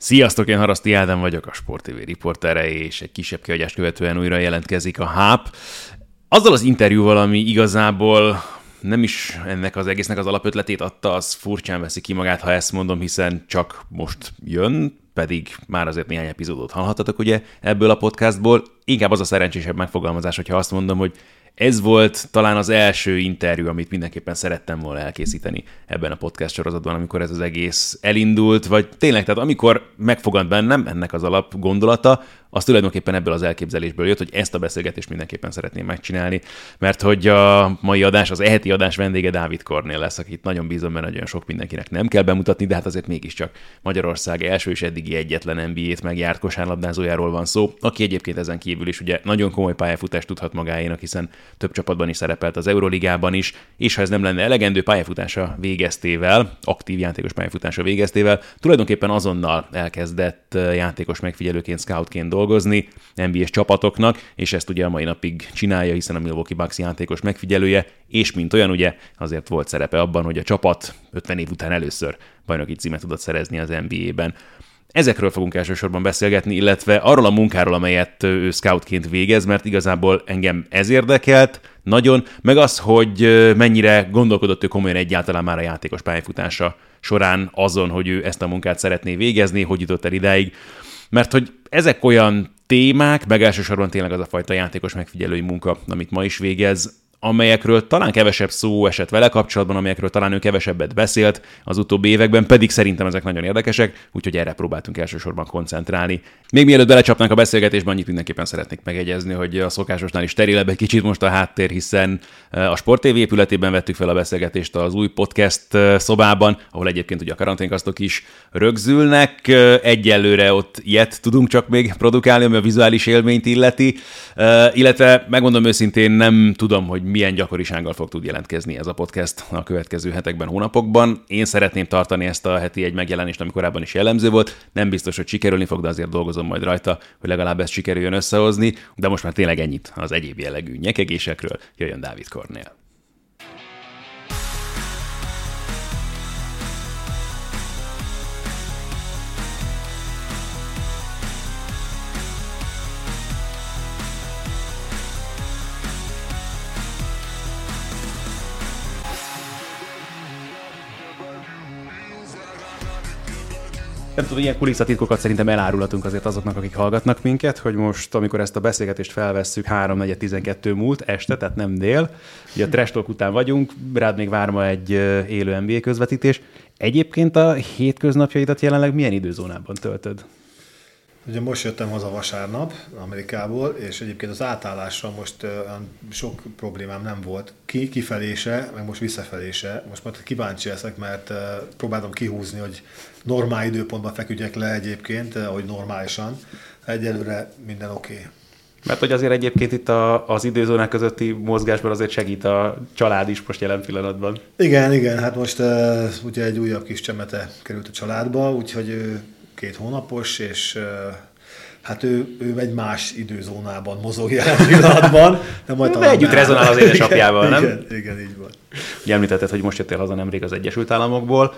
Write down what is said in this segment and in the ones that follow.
Sziasztok, én Haraszti Ádám vagyok, a Sport TV riportere, és egy kisebb kiadást követően újra jelentkezik a HÁP. Azzal az interjúval, ami igazából nem is ennek az egésznek az alapötletét adta, az furcsán veszi ki magát, ha ezt mondom, hiszen csak most jön, pedig már azért néhány epizódot hallhatatok ugye ebből a podcastból. Inkább az a szerencsésebb megfogalmazás, hogyha azt mondom, hogy ez volt talán az első interjú, amit mindenképpen szerettem volna elkészíteni ebben a podcast sorozatban, amikor ez az egész elindult, vagy tényleg, tehát amikor megfogant bennem ennek az alap gondolata, az tulajdonképpen ebből az elképzelésből jött, hogy ezt a beszélgetést mindenképpen szeretném megcsinálni, mert hogy a mai adás, az eheti adás vendége Dávid Kornél lesz, akit nagyon bízom benne, nagyon sok mindenkinek nem kell bemutatni, de hát azért mégiscsak Magyarország első és eddigi egyetlen NBA-t megjárt kosárlabdázójáról van szó, aki egyébként ezen kívül is ugye nagyon komoly pályafutást tudhat magáénak, hiszen több csapatban is szerepelt az Euroligában is, és ha ez nem lenne elegendő pályafutása végeztével, aktív játékos pályafutása végeztével, tulajdonképpen azonnal elkezdett játékos megfigyelőként, scoutként dolgozni NBA-s csapatoknak, és ezt ugye a mai napig csinálja, hiszen a Milwaukee Bucks játékos megfigyelője, és mint olyan ugye azért volt szerepe abban, hogy a csapat 50 év után először bajnoki címet tudott szerezni az NBA-ben. Ezekről fogunk elsősorban beszélgetni, illetve arról a munkáról, amelyet ő scoutként végez, mert igazából engem ez érdekelt nagyon, meg az, hogy mennyire gondolkodott ő komolyan egyáltalán már a játékos pályafutása során azon, hogy ő ezt a munkát szeretné végezni, hogy jutott el idáig. Mert hogy ezek olyan témák, meg elsősorban tényleg az a fajta játékos megfigyelői munka, amit ma is végez, amelyekről talán kevesebb szó esett vele kapcsolatban, amelyekről talán ő kevesebbet beszélt az utóbbi években, pedig szerintem ezek nagyon érdekesek, úgyhogy erre próbáltunk elsősorban koncentrálni. Még mielőtt belecsapnánk a beszélgetésbe, annyit mindenképpen szeretnék megegyezni, hogy a szokásosnál is sterilebb egy kicsit most a háttér, hiszen eh, a Sport TV épületében vettük fel a beszélgetést az új podcast eh, szobában, ahol egyébként ugye a karanténkasztok is rögzülnek. Eh, egyelőre ott ilyet tudunk csak még produkálni, ami a vizuális élményt illeti, illetve megmondom őszintén nem tudom, hogy milyen gyakorisággal fog tud jelentkezni ez a podcast a következő hetekben, hónapokban. Én szeretném tartani ezt a heti egy megjelenést, ami korábban is jellemző volt. Nem biztos, hogy sikerülni fog, de azért dolgozom majd rajta, hogy legalább ezt sikerüljön összehozni. De most már tényleg ennyit az egyéb jellegű nyekegésekről. Jöjjön Dávid Kornél. Nem tudom, ilyen kulisszatitkokat szerintem elárulhatunk azért azoknak, akik hallgatnak minket, hogy most, amikor ezt a beszélgetést felvesszük, 3 4 12 múlt este, tehát nem dél, ugye a trash után vagyunk, rád még vár ma egy élő NBA közvetítés. Egyébként a hétköznapjaidat jelenleg milyen időzónában töltöd? Ugye most jöttem haza vasárnap Amerikából, és egyébként az átállással most uh, sok problémám nem volt. Ki, kifelése, meg most visszafelése. Most majd kíváncsi leszek, mert uh, próbálom kihúzni, hogy normál időpontban feküdjek le egyébként, uh, hogy normálisan. Egyelőre minden oké. Okay. Mert hogy azért egyébként itt a, az időzónák közötti mozgásban azért segít a család is most jelen pillanatban. Igen, igen, hát most uh, ugye egy újabb kis csemete került a családba, úgyhogy uh, két hónapos, és hát ő, ő egy más időzónában mozog jelen pillanatban. De majd de együtt rezonál az édesapjával, igen, nem? Igen, igen, így van. Ugye említetted, hogy most jöttél haza nemrég az Egyesült Államokból.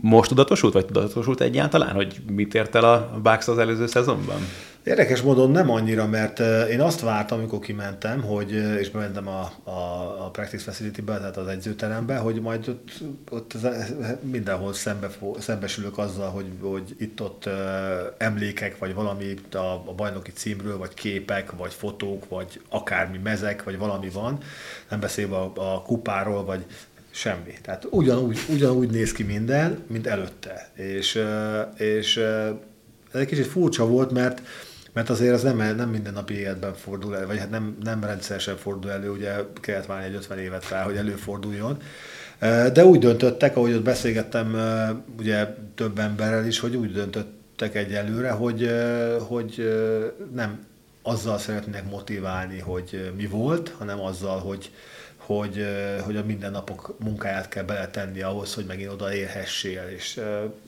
Most tudatosult, vagy tudatosult egyáltalán, hogy mit ért el a Bucks az előző szezonban? Érdekes módon nem annyira, mert én azt vártam, amikor kimentem, hogy, és bementem a, a, a practice facility-be, tehát az edzőterembe, hogy majd ott, ott mindenhol szembe, szembesülök azzal, hogy, hogy itt-ott emlékek, vagy valami a, a bajnoki címről, vagy képek, vagy fotók, vagy akármi mezek, vagy valami van, nem beszélve a, a kupáról, vagy semmi. Tehát ugyanúgy, ugyanúgy néz ki minden, mint előtte. És, és ez egy kicsit furcsa volt, mert mert azért az nem, nem mindennapi életben fordul elő, vagy hát nem, nem rendszeresen fordul elő, ugye kellett várni egy 50 évet rá, hogy előforduljon. De úgy döntöttek, ahogy ott beszélgettem ugye több emberrel is, hogy úgy döntöttek egyelőre, hogy, hogy nem azzal szeretnének motiválni, hogy mi volt, hanem azzal, hogy, hogy, hogy a mindennapok munkáját kell beletenni ahhoz, hogy megint oda érhessél, és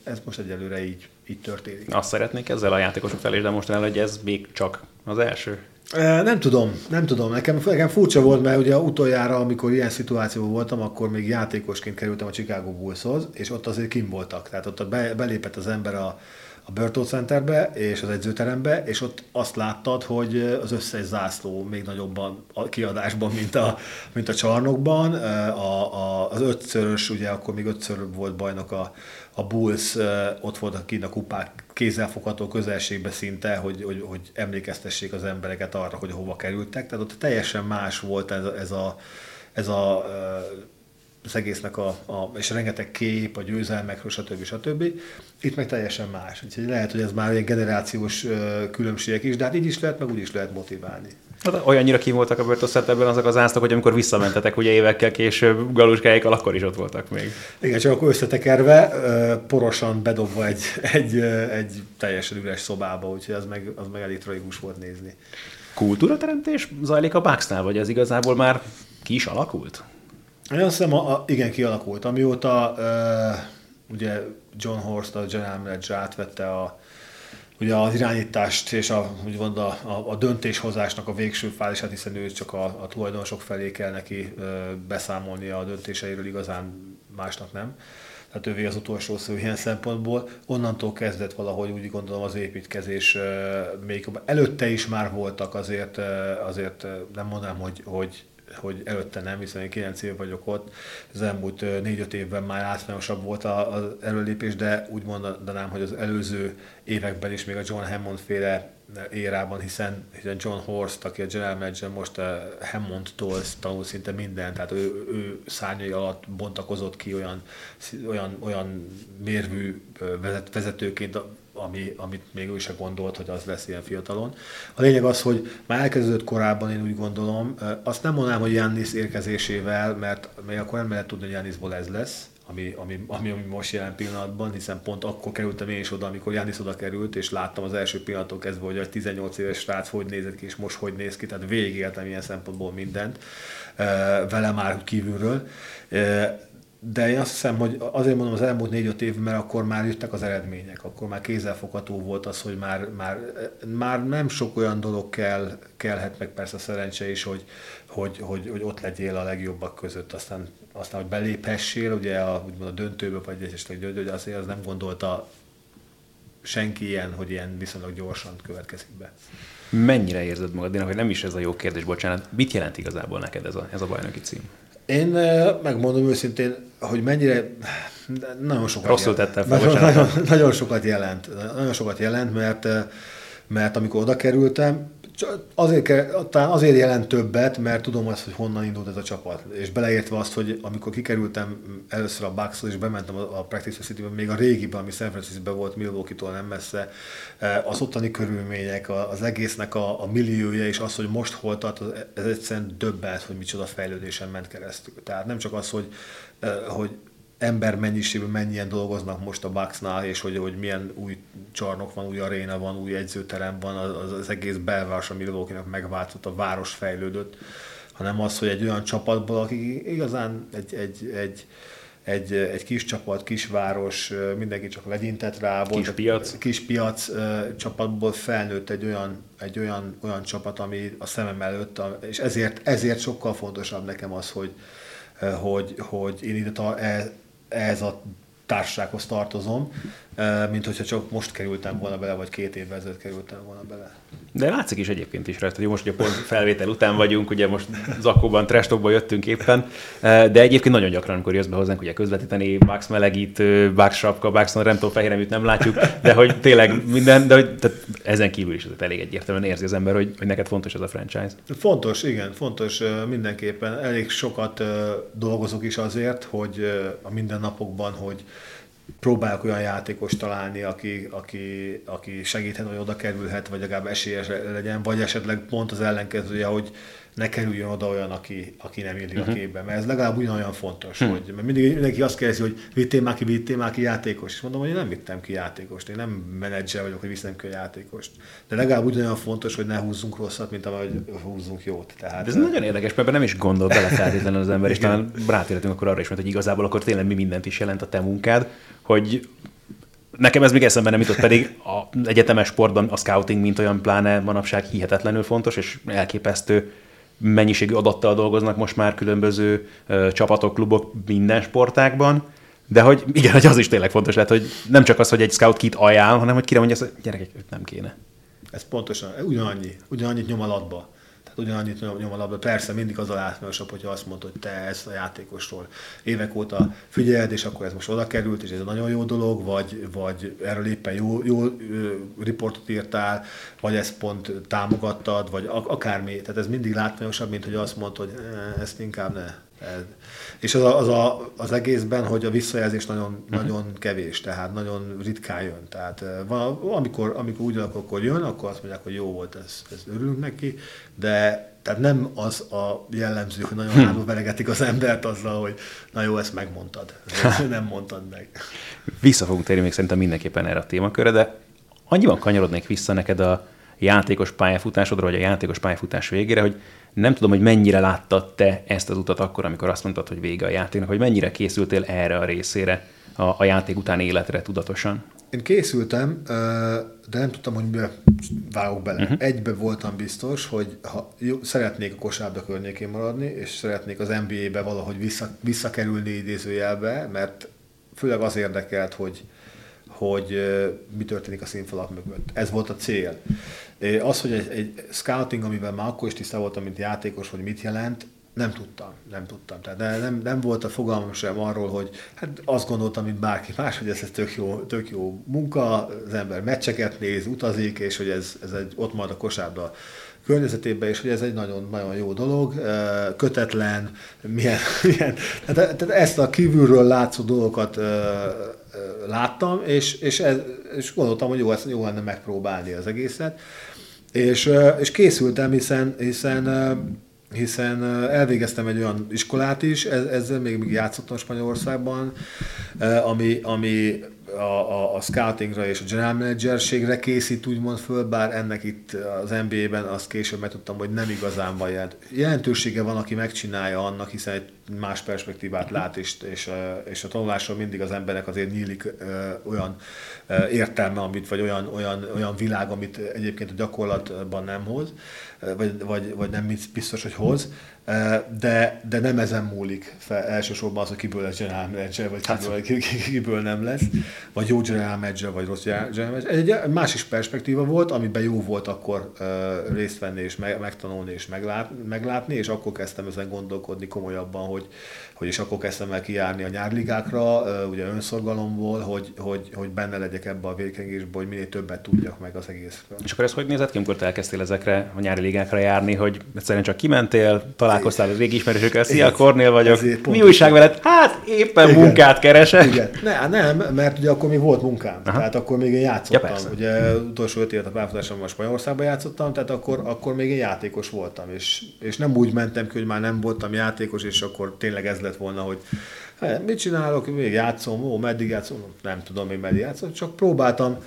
ez most egyelőre így így történik. Azt szeretnék ezzel a játékosok felé is demonstrálni, hogy ez még csak az első? Nem tudom, nem tudom. Nekem, nekem furcsa volt, mert ugye utoljára, amikor ilyen szituációban voltam, akkor még játékosként kerültem a Chicago Bullshoz, és ott azért kim voltak. Tehát ott be, belépett az ember a, a Burton Centerbe és az edzőterembe, és ott azt láttad, hogy az összes zászló még nagyobban a kiadásban, mint a, mint a csarnokban. A, a, az ötszörös, ugye akkor még ötször volt bajnok a, a Bulls, ott voltak kint a kupák kézzelfogható közelségbe szinte, hogy, hogy, hogy emlékeztessék az embereket arra, hogy hova kerültek. Tehát ott teljesen más volt ez, ez a, ez a az egésznek a, a, és rengeteg kép, a győzelmekről, stb. stb. Itt meg teljesen más. Úgyhogy lehet, hogy ez már egy generációs különbségek is, de hát így is lehet, meg úgy is lehet motiválni. Hát olyannyira ki voltak a Börtoszetebben azok az ászlók, hogy amikor visszamentetek ugye évekkel később galuskáikkal, akkor is ott voltak még. Igen, csak akkor összetekerve, porosan bedobva egy, egy, egy teljesen üres szobába, úgyhogy az meg, az meg elég tragikus volt nézni. Kultúrateremtés zajlik a Bucksnál, vagy ez igazából már ki is alakult? Én azt hiszem, a, a, igen, kialakult. Amióta uh, ugye John Horst, a general manager átvette a, ugye az irányítást és a, úgymond a, a, a döntéshozásnak a végső fázisát, hiszen ő csak a, a tulajdonosok felé kell neki uh, beszámolni a döntéseiről, igazán másnak nem. Tehát ővé az utolsó szó ilyen szempontból. Onnantól kezdett valahogy úgy gondolom az építkezés, uh, még előtte is már voltak azért, uh, azért nem mondanám, hogy, hogy hogy előtte nem, hiszen én 9 év vagyok ott, az elmúlt 4-5 évben már általánosabb volt az előlépés, de úgy mondanám, hogy az előző években is még a John Hammond féle érában, hiszen, hiszen John Horst, aki a general manager most a Hammondtól tanul szinte mindent, tehát ő, ő szárnyai alatt bontakozott ki olyan, olyan, olyan mérvű vezetőként, ami, amit még ő se gondolt, hogy az lesz ilyen fiatalon. A lényeg az, hogy már elkezdődött korábban, én úgy gondolom, azt nem mondanám, hogy Jannis érkezésével, mert még akkor nem lehet tudni, hogy Jannisból ez lesz, ami, ami, ami, ami most jelen pillanatban, hiszen pont akkor kerültem én is oda, amikor Janis oda került, és láttam az első pillanattól kezdve, hogy egy 18 éves srác hogy nézett ki, és most hogy néz ki, tehát végigéltem ilyen szempontból mindent vele már kívülről de én azt hiszem, hogy azért mondom az elmúlt négy-öt év, mert akkor már jöttek az eredmények, akkor már kézzelfogható volt az, hogy már, már, már nem sok olyan dolog kell, kellhet meg persze a szerencse is, hogy, hogy, hogy, hogy ott legyél a legjobbak között, aztán, aztán hogy beléphessél, ugye a, úgymond a döntőbe, vagy esetleg hogy azért az nem gondolta senki ilyen, hogy ilyen viszonylag gyorsan következik be. Mennyire érzed magad, Dina, hogy nem is ez a jó kérdés, bocsánat, mit jelent igazából neked ez a, ez a bajnoki cím? Én megmondom őszintén, hogy mennyire nagyon sokat Rosszul tettem fel, nagyon, nagyon, nagyon, sokat jelent. Nagyon sokat jelent, mert, mert amikor oda kerültem, azért, talán azért jelent többet, mert tudom azt, hogy honnan indult ez a csapat. És beleértve azt, hogy amikor kikerültem először a bucks és bementem a Practice facility még a régiben, ami San Francisco volt, Milwaukee-tól nem messze, az ottani körülmények, az egésznek a, a milliója, és az, hogy most hol tart, ez egyszerűen döbbelt, hogy micsoda fejlődésen ment keresztül. Tehát nem csak az, hogy, hogy ember mennyiségben mennyien dolgoznak most a Bucksnál, és hogy, hogy milyen új csarnok van, új aréna van, új egyzőterem van, az, az egész belváros, ami Milwaukee-nak megváltozott, a város fejlődött, hanem az, hogy egy olyan csapatból, aki igazán egy, egy, egy, egy, egy kis csapat, kisváros, mindenki csak legyintett rá, kis volt, piac, kis piac csapatból felnőtt egy olyan, egy olyan, olyan csapat, ami a szemem előtt, és ezért, ezért sokkal fontosabb nekem az, hogy, hogy, hogy én ide ehhez a társasághoz tartozom, mint hogyha csak most kerültem volna bele, vagy két évvel ezelőtt kerültem volna bele. De látszik is egyébként is rajta, hogy most ugye pont felvétel után vagyunk, ugye most Zakóban, Trestokban jöttünk éppen, de egyébként nagyon gyakran, amikor jössz be hozzánk, ugye közvetíteni, Max melegít, Max sapka, Max tudom, fehér nem látjuk, de hogy tényleg minden, de hogy tehát ezen kívül is elég egyértelműen érzi az ember, hogy, hogy neked fontos ez a franchise. Fontos, igen, fontos mindenképpen. Elég sokat dolgozok is azért, hogy a mindennapokban, hogy próbálok olyan játékos találni, aki, aki, aki segíthet, hogy oda kerülhet, vagy legalább esélyes legyen, vagy esetleg pont az ellenkezője, hogy ne kerüljön oda olyan, aki, aki nem illik uh-huh. a mhm. képbe. Mert ez legalább ugyanolyan fontos, hmm. hogy mert mindig mindenki azt kérdezi, hogy vittél már ki, vittél már ki játékos. És mondom, hogy én nem vittem ki játékost, én nem menedzser vagyok, hogy viszem ki a játékost. De legalább ugyanolyan fontos, hogy ne húzzunk rosszat, mint ahogy húzzunk jót. Tehát, De ez nagyon érdekes, mert nem is gondol bele feltétlenül az ember, és talán rátérhetünk akkor arra is, mert hogy igazából akkor tényleg mi mindent is jelent a te munkád, hogy Nekem ez még eszembe nem jutott, pedig az egyetemes sportban a scouting, mint olyan pláne manapság hihetetlenül fontos, és elképesztő mennyiségű adattal dolgoznak most már különböző csapatok, klubok minden sportákban, De hogy igen, hogy az is tényleg fontos lehet, hogy nem csak az, hogy egy scout kit ajánl, hanem hogy kire mondja azt, hogy gyerekek, őt nem kéne. Ez pontosan, ugyanannyi, ugyanannyit nyom alatba. Ugyanannyit nyom alatba. Persze mindig az a látmányosabb, hogyha azt mondod, hogy te ezt a játékosról évek óta figyeled, és akkor ez most oda került, és ez nagyon jó dolog, vagy, vagy erről éppen jó, jó riportot írtál, vagy ezt pont támogattad, vagy akármi. Tehát ez mindig látványosabb, mint hogy azt mondod, hogy ezt inkább ne. És az, a, az, a, az egészben, hogy a visszajelzés nagyon, uh-huh. nagyon kevés, tehát nagyon ritkán jön. Tehát van, amikor, amikor úgy alakul, akkor jön, akkor azt mondják, hogy jó volt, ez, ez örülünk neki, de tehát nem az a jellemző, hogy nagyon háló veregetik az embert azzal, hogy na jó, ezt megmondtad. Ezt nem mondtad meg. Vissza fogunk térni még szerintem mindenképpen erre a témakörre, de annyiban kanyarodnék vissza neked a játékos pályafutásodra, vagy a játékos pályafutás végére, hogy nem tudom, hogy mennyire láttad te ezt az utat akkor, amikor azt mondtad, hogy vége a játéknak, hogy mennyire készültél erre a részére, a, a játék után életre tudatosan? Én készültem, de nem tudtam, hogy mibe vágok bele. Uh-huh. Egybe voltam biztos, hogy ha jó, szeretnék a kosárba környékén maradni, és szeretnék az NBA-be valahogy vissza, visszakerülni idézőjelbe, mert főleg az érdekelt, hogy, hogy mi történik a színfalak mögött. Ez volt a cél. Az, hogy egy, egy scouting, amivel már akkor is tiszta voltam, mint játékos, hogy mit jelent, nem tudtam, nem tudtam. Tehát de nem, nem volt a fogalmam sem arról, hogy hát azt gondoltam, mint bárki más, hogy ez egy tök jó, tök jó munka, az ember meccseket néz, utazik, és hogy ez, ez egy, ott marad a kosárba környezetében, és hogy ez egy nagyon, nagyon jó dolog, kötetlen, milyen, milyen tehát, tehát ezt a kívülről látszó dolgokat láttam, és, és, ez, és gondoltam, hogy jó, ezt jó lenne megpróbálni az egészet. És, és készültem, hiszen, hiszen hiszen elvégeztem egy olyan iskolát is, ezzel még, még játszottam Spanyolországban, ami, ami a, a, a scoutingra és a general managerségre készít úgymond föl, bár ennek itt az NBA-ben azt később megtudtam, hogy nem igazán van jelent. Jelentősége van, aki megcsinálja annak, hiszen egy más perspektívát lát, és, és, és a tanulásról mindig az emberek azért nyílik olyan értelme, amit, vagy olyan, olyan, olyan világ, amit egyébként a gyakorlatban nem hoz, vagy, vagy, vagy nem biztos, hogy hoz de, de nem ezen múlik fel, elsősorban az, hogy kiből lesz general manager, vagy kiből, hát. kiből nem lesz, vagy jó general manager, vagy rossz general manager. Ez egy másik perspektíva volt, amiben jó volt akkor részt venni, és megtanulni, és meglátni, és akkor kezdtem ezen gondolkodni komolyabban, hogy, hogy és akkor kezdtem el kijárni a nyárligákra, ugye önszorgalomból, hogy, hogy, hogy benne legyek ebbe a vérkengésbe, hogy minél többet tudjak meg az egészről. És akkor ez hogy nézett ki, amikor te elkezdtél ezekre a nyári ligákra járni, hogy egyszerűen csak kimentél, találkoztál a régi ismerősökkel, szia, Kornél vagyok, mi újság veled? Hát éppen Igen. munkát keresek. Igen. Ne, nem, mert ugye akkor még volt munkám, Aha. tehát akkor még én játszottam. Ja, ugye utolsó öt évet a pályafutásomban Spanyolországban játszottam, tehát akkor, akkor még én játékos voltam, és, és nem úgy mentem ki, hogy már nem voltam játékos, és akkor tényleg ez lett volna, hogy hát, mit csinálok, még játszom, ó, meddig játszom, nem tudom még meddig játszom, csak próbáltam.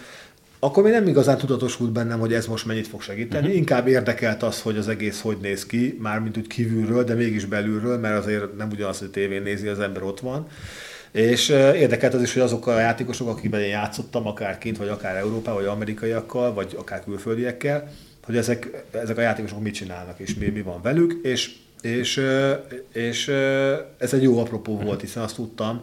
Akkor még nem igazán tudatosult bennem, hogy ez most mennyit fog segíteni. Uh-huh. Inkább érdekelt az, hogy az egész hogy néz ki, mármint úgy kívülről, de mégis belülről, mert azért nem ugyanaz, hogy tévén nézi, az ember ott van. És érdekelt az is, hogy azok a játékosok, akikben én játszottam, akár kint, vagy akár Európával, vagy amerikaiakkal, vagy akár külföldiekkel, hogy ezek, ezek a játékosok mit csinálnak, és mi, mi van velük, és és, és ez egy jó apropó volt, hiszen azt tudtam,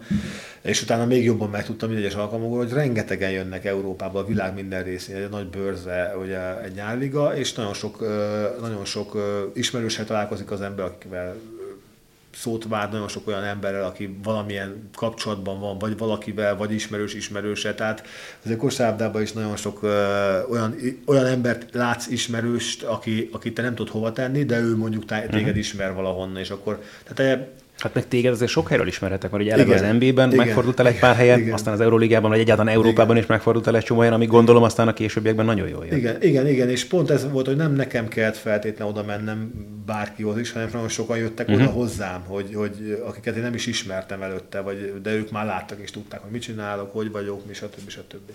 és utána még jobban megtudtam minden egyes alkalommal, hogy rengetegen jönnek Európába, a világ minden részén, egy nagy bőrze, ugye egy nyárliga, és nagyon sok, nagyon sok ismerőssel találkozik az ember, akikvel szót vád nagyon sok olyan emberrel, aki valamilyen kapcsolatban van, vagy valakivel, vagy ismerős ismerőse. Tehát azért kosárlabdában is nagyon sok ö, olyan, olyan embert látsz ismerőst, aki, akit te nem tudod hova tenni, de ő mondjuk téged uh-huh. ismer valahonnan, és akkor tehát Hát meg téged azért sok helyről ismerhetek, mert ugye eleve az NBA-ben megfordultál egy pár helyen, igen. aztán az Euróligában, vagy egyáltalán Európában igen. is megfordultál egy csomó helyen, ami gondolom aztán a későbbiekben nagyon jól jön. Igen, igen, igen, és pont ez volt, hogy nem nekem kellett feltétlenül oda mennem bárkihoz is, hanem nagyon sokan jöttek uh-huh. oda hozzám, hogy, hogy akiket én nem is ismertem előtte, vagy, de ők már láttak és tudták, hogy mit csinálok, hogy vagyok, mi, stb. stb.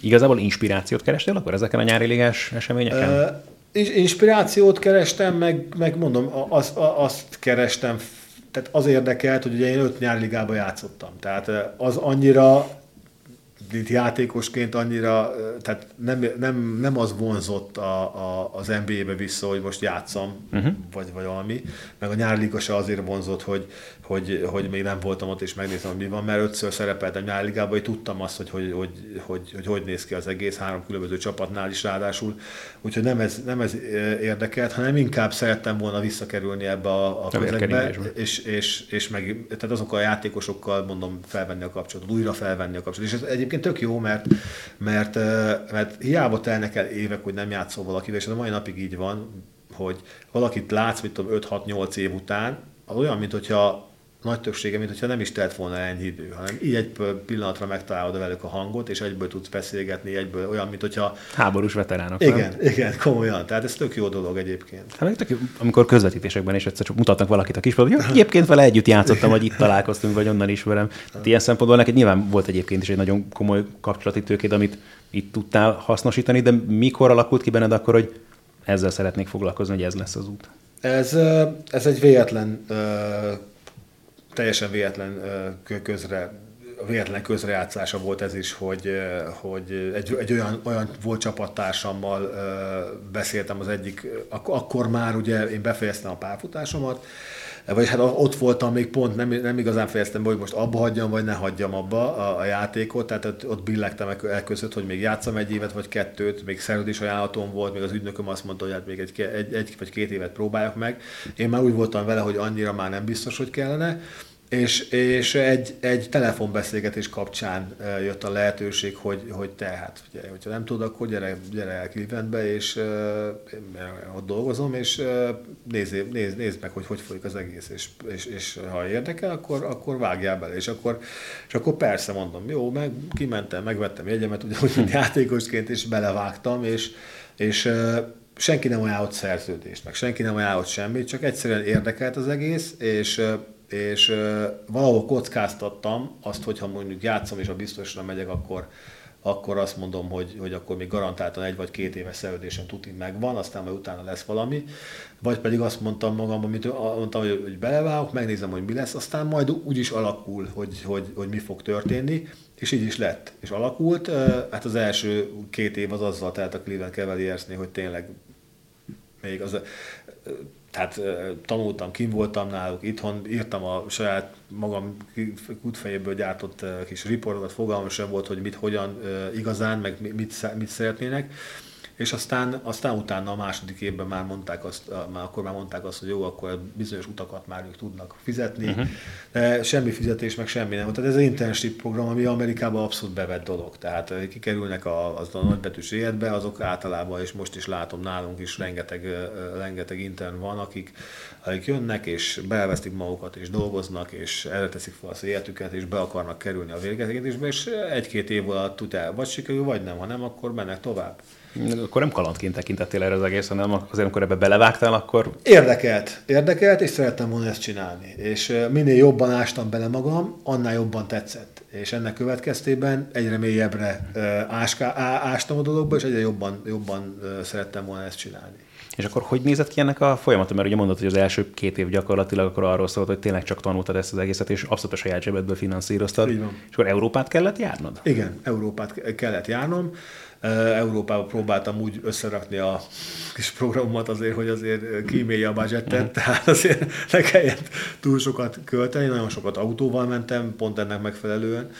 Igazából inspirációt kerestél akkor ezeken a nyári ligás eseményeken? Uh, inspirációt kerestem, meg, meg mondom, azt, azt kerestem tehát az érdekelt, hogy ugye én öt nyári ligában játszottam. Tehát az annyira mint játékosként annyira, tehát nem, nem, nem az vonzott a, a, az NBA-be vissza, hogy most játszam, uh-huh. vagy, vagy valami, meg a nyári se azért vonzott, hogy, hogy, hogy még nem voltam ott, és megnézem, hogy mi van, mert ötször szerepeltem nyári ligában, hogy tudtam azt, hogy hogy, hogy, hogy, hogy, hogy néz ki az egész, három különböző csapatnál is ráadásul, úgyhogy nem ez, nem ez érdekelt, hanem inkább szerettem volna visszakerülni ebbe a, a közegbe, és, és, és meg, tehát azok a játékosokkal mondom felvenni a kapcsolatot, újra felvenni a kapcsolatot. És ez egyébként tök jó, mert, mert, mert hiába telnek el évek, hogy nem játszol valakivel, és ez a mai napig így van, hogy valakit látsz, mit tudom, 5-6-8 év után, az olyan, mint hogyha nagy többsége, mint hogyha nem is telt volna ennyi idő, hanem így egy pillanatra megtalálod velük a hangot, és egyből tudsz beszélgetni, egyből olyan, mint hogyha... Háborús veteránok. Igen, nem? igen, komolyan. Tehát ez tök jó dolog egyébként. Hát tök jó, amikor közvetítésekben is egyszer csak mutatnak valakit a kispadon, hogy egyébként vele együtt játszottam, vagy itt találkoztunk, vagy onnan ismerem. Tehát ilyen szempontból neked nyilván volt egyébként is egy nagyon komoly kapcsolati tőkéd, amit itt tudtál hasznosítani, de mikor alakult ki benned akkor, hogy ezzel szeretnék foglalkozni, hogy ez lesz az út? Ez, ez egy véletlen teljesen véletlen közre véletlen közrejátszása volt ez is, hogy, hogy egy, egy olyan, olyan volt csapattársammal beszéltem az egyik, ak- akkor már ugye én befejeztem a pályafutásomat, vagy hát ott voltam még pont, nem, nem igazán fejeztem be, hogy most abba hagyjam, vagy ne hagyjam abba a, a játékot, tehát ott, billegtem el között, hogy még játszam egy évet, vagy kettőt, még szerződés ajánlatom volt, még az ügynököm azt mondta, hogy hát még egy, egy, egy vagy két évet próbáljak meg. Én már úgy voltam vele, hogy annyira már nem biztos, hogy kellene, és, és egy, egy telefonbeszélgetés kapcsán jött a lehetőség, hogy, hogy te, hát ugye, hogyha nem tudod, akkor gyere, gyere el Clevelandbe, és uh, ott dolgozom, és uh, nézd, nézd, nézd meg, hogy hogy folyik az egész, és, és, és ha érdekel, akkor, akkor vágjál bele. És akkor, és akkor persze mondom, jó, meg kimentem, megvettem jegyemet, ugyanúgy, mint játékosként, és belevágtam, és, és uh, senki nem ajánlott szerződést, meg senki nem ajánlott semmit, csak egyszerűen érdekelt az egész, és és uh, valahol kockáztattam azt, hogyha mondjuk játszom és a biztosra megyek, akkor, akkor azt mondom, hogy, hogy akkor még garantáltan egy vagy két éves szerződésem tuti megvan, aztán majd utána lesz valami. Vagy pedig azt mondtam magamban, amit mondtam, hogy, hogy belevágok, megnézem, hogy mi lesz, aztán majd úgy is alakul, hogy, hogy, hogy mi fog történni, és így is lett. És alakult. Hát az első két év az azzal telt a Cleveland Cavaliersnél, hogy tényleg még az tehát tanultam, kim voltam náluk, itthon írtam a saját magam kutfejéből gyártott kis riportokat, fogalmam sem volt, hogy mit, hogyan igazán, meg mit, mit szeretnének és aztán, aztán utána a második évben már mondták azt, már akkor már mondták azt, hogy jó, akkor bizonyos utakat már ők tudnak fizetni, uh-huh. de semmi fizetés, meg semmi nem. Tehát ez az internship program, ami Amerikában abszolút bevett dolog. Tehát kikerülnek a, az a nagybetűs életbe, azok általában, és most is látom nálunk is rengeteg, rengeteg intern van, akik, akik jönnek, és belvesztik magukat, és dolgoznak, és elteszik fel az életüket, és be akarnak kerülni a végezésbe, és egy-két év alatt tudják, vagy sikerül, vagy nem, ha nem, akkor mennek tovább. Akkor nem kalandként tekintettél erre az egész, hanem azért, amikor ebbe belevágtál, akkor... Érdekelt, érdekelt, és szerettem volna ezt csinálni. És minél jobban ástam bele magam, annál jobban tetszett. És ennek következtében egyre mélyebbre áská, ástam a dologba, és egyre jobban, jobban szerettem volna ezt csinálni. És akkor hogy nézett ki ennek a folyamata? Mert ugye mondod, hogy az első két év gyakorlatilag akkor arról szólt, hogy tényleg csak tanultad ezt az egészet, és abszolút a saját zsebedből finanszíroztad. És akkor Európát kellett járnod? Igen, Európát kellett járnom. Európába próbáltam úgy összerakni a kis programomat azért, hogy azért kímélje a budgetet, uh-huh. tehát azért ne kelljen túl sokat költeni, nagyon sokat autóval mentem, pont ennek megfelelően,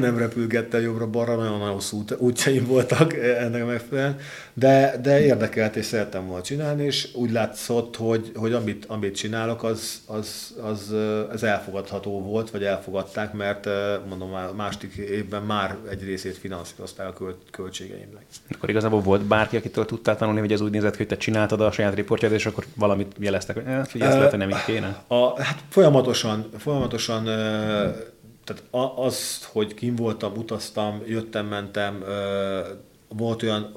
nem repülgettem jobbra-balra, nagyon hosszú útjaim voltak ennek megfelelően, de, de érdekelt és szerettem volna csinálni, és úgy látszott, hogy, hogy amit, amit csinálok, az, az, az, az elfogadható volt, vagy elfogadták, mert mondom, a második évben már egy részét finanszírozták a költségeimnek. Akkor igazából volt bárki, akitől tudtál tanulni, hogy ez úgy nézett, hogy te csináltad a saját riportját, és akkor valamit jeleztek, hogy figyelj, ezt lehet, hogy nem így kéne? A, hát folyamatosan, folyamatosan tehát az, hogy kim voltam, utaztam, jöttem, mentem, volt olyan,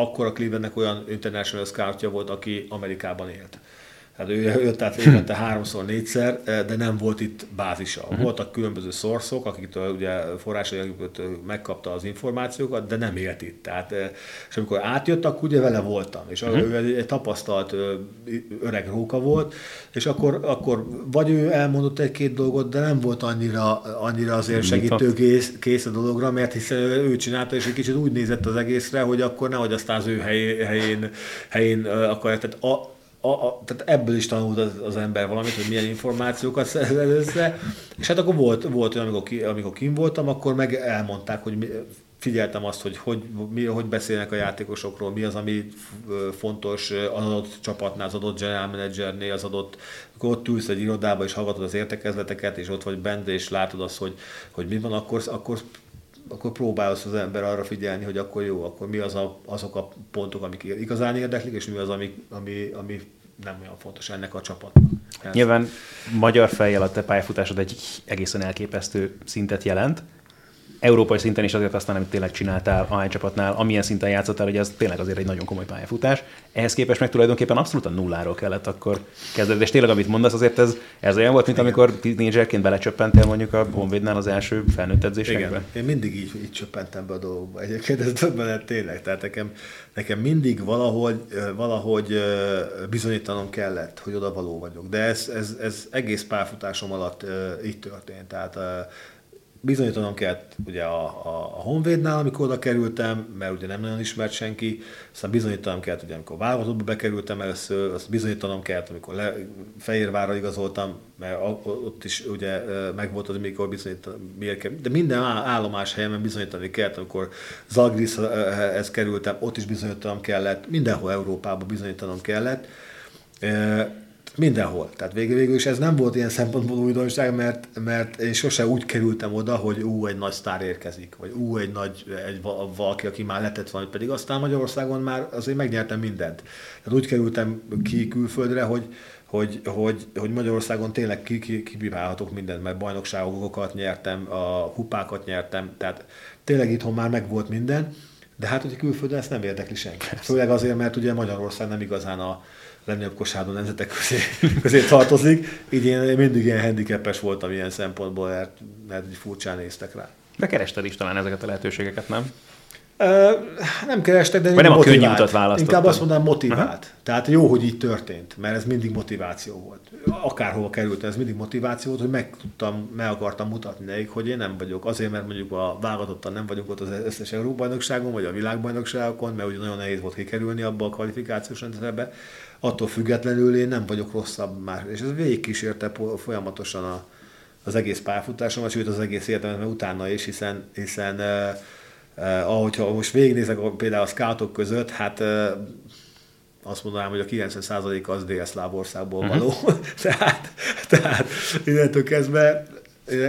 akkor a Clevelandnek olyan international scoutja volt, aki Amerikában élt. Hát ő jött át évente háromszor, négyszer, de nem volt itt bázisa. Uh-huh. Voltak különböző szorszok, akiktől ugye forrásai megkapta az információkat, de nem élt itt. Tehát, és amikor átjött, akkor ugye vele voltam. És uh-huh. ő egy, egy tapasztalt öreg róka volt, és akkor, akkor vagy ő elmondott egy-két dolgot, de nem volt annyira, annyira azért segítő kész, a dologra, mert hiszen ő csinálta, és egy kicsit úgy nézett az egészre, hogy akkor nehogy aztán az ő helyén, helyén, helyén akkor, tehát a, a, a, tehát ebből is tanult az, az ember valamit, hogy milyen információkat szerez össze, és hát akkor volt, volt olyan, amikor, ki, amikor kim voltam, akkor meg elmondták, hogy mi, figyeltem azt, hogy hogy, mi, hogy beszélnek a játékosokról, mi az, ami fontos az adott csapatnál, az adott general managernél, az adott, akkor ott ülsz egy irodába és hallgatod az értekezleteket, és ott vagy bent, és látod azt, hogy, hogy mi van, akkor, akkor akkor próbálsz az ember arra figyelni, hogy akkor jó, akkor mi az a, azok a pontok, amik igazán érdeklik, és mi az, ami, ami, ami nem olyan fontos ennek a csapatnak. Ez. Nyilván magyar fejjel a te pályafutásod egy egészen elképesztő szintet jelent, európai szinten is azért aztán, amit tényleg csináltál a csapatnál, amilyen szinten játszottál, hogy ez tényleg azért egy nagyon komoly pályafutás. Ehhez képest meg tulajdonképpen abszolút a nulláról kellett akkor kezdeni. És tényleg, amit mondasz, azért ez, ez olyan volt, mint Igen. amikor tínédzserként belecsöppentél mondjuk a Honvédnál az első felnőtt edzésekbe? Igen, én mindig így, így csöppentem be a dolgokba. Egyébként ez többen tényleg. Tehát nekem, nekem mindig valahogy, valahogy bizonyítanom kellett, hogy oda való vagyok. De ez, ez, ez egész pályafutásom alatt így történt. Tehát bizonyítanom kellett ugye a, a, a Honvédnál, amikor oda kerültem, mert ugye nem nagyon ismert senki, aztán bizonyítanom kellett, ugye amikor válogatottba bekerültem először, azt bizonyítanom kellett, amikor le, Fehérvárra igazoltam, mert ott is ugye megvolt az, amikor bizonyítanom, de minden állomás helyen bizonyítani kellett, amikor Zagrishez kerültem, ott is bizonyítanom kellett, mindenhol Európában bizonyítanom kellett, Mindenhol. Tehát végül, végül is ez nem volt ilyen szempontból újdonság, mert, mert én sose úgy kerültem oda, hogy ú, egy nagy sztár érkezik, vagy ú, egy nagy, egy valaki, aki már letett valamit, pedig aztán Magyarországon már azért megnyertem mindent. Tehát úgy kerültem ki külföldre, hogy, hogy, hogy, hogy Magyarországon tényleg kibírálhatok ki, mindent, mert bajnokságokat nyertem, a kupákat nyertem, tehát tényleg itthon már megvolt minden, de hát hogy külföldön ezt nem érdekli senki. Főleg azért, mert ugye Magyarország nem igazán a, legnagyobb kosárlabda nemzetek közé, közé tartozik, így én mindig ilyen handicapes voltam ilyen szempontból, mert, mert furcsán néztek rá. De kerested is talán ezeket a lehetőségeket, nem? nem kerestek, de Vagy nem motivált. a könnyű utat választottam. Inkább azt mondanám motivált. Aha. Tehát jó, hogy így történt, mert ez mindig motiváció volt. Akárhova került, ez mindig motiváció volt, hogy meg tudtam, meg akartam mutatni nekik, hogy én nem vagyok. Azért, mert mondjuk a válogatottan nem vagyunk ott az összes Európa-bajnokságon, vagy a világbajnokságokon, mert ugye nagyon nehéz volt kikerülni abba a kvalifikációs rendszerbe. Attól függetlenül én nem vagyok rosszabb már. És ez végigkísérte folyamatosan a, az egész pályafutásomat, sőt az egész életemet, utána is, hiszen, hiszen uh, Uh, ahogyha most végignézek például a scoutok között, hát uh, azt mondanám, hogy a 90% az délszláv országból való. Uh-huh. tehát, tehát innentől kezdve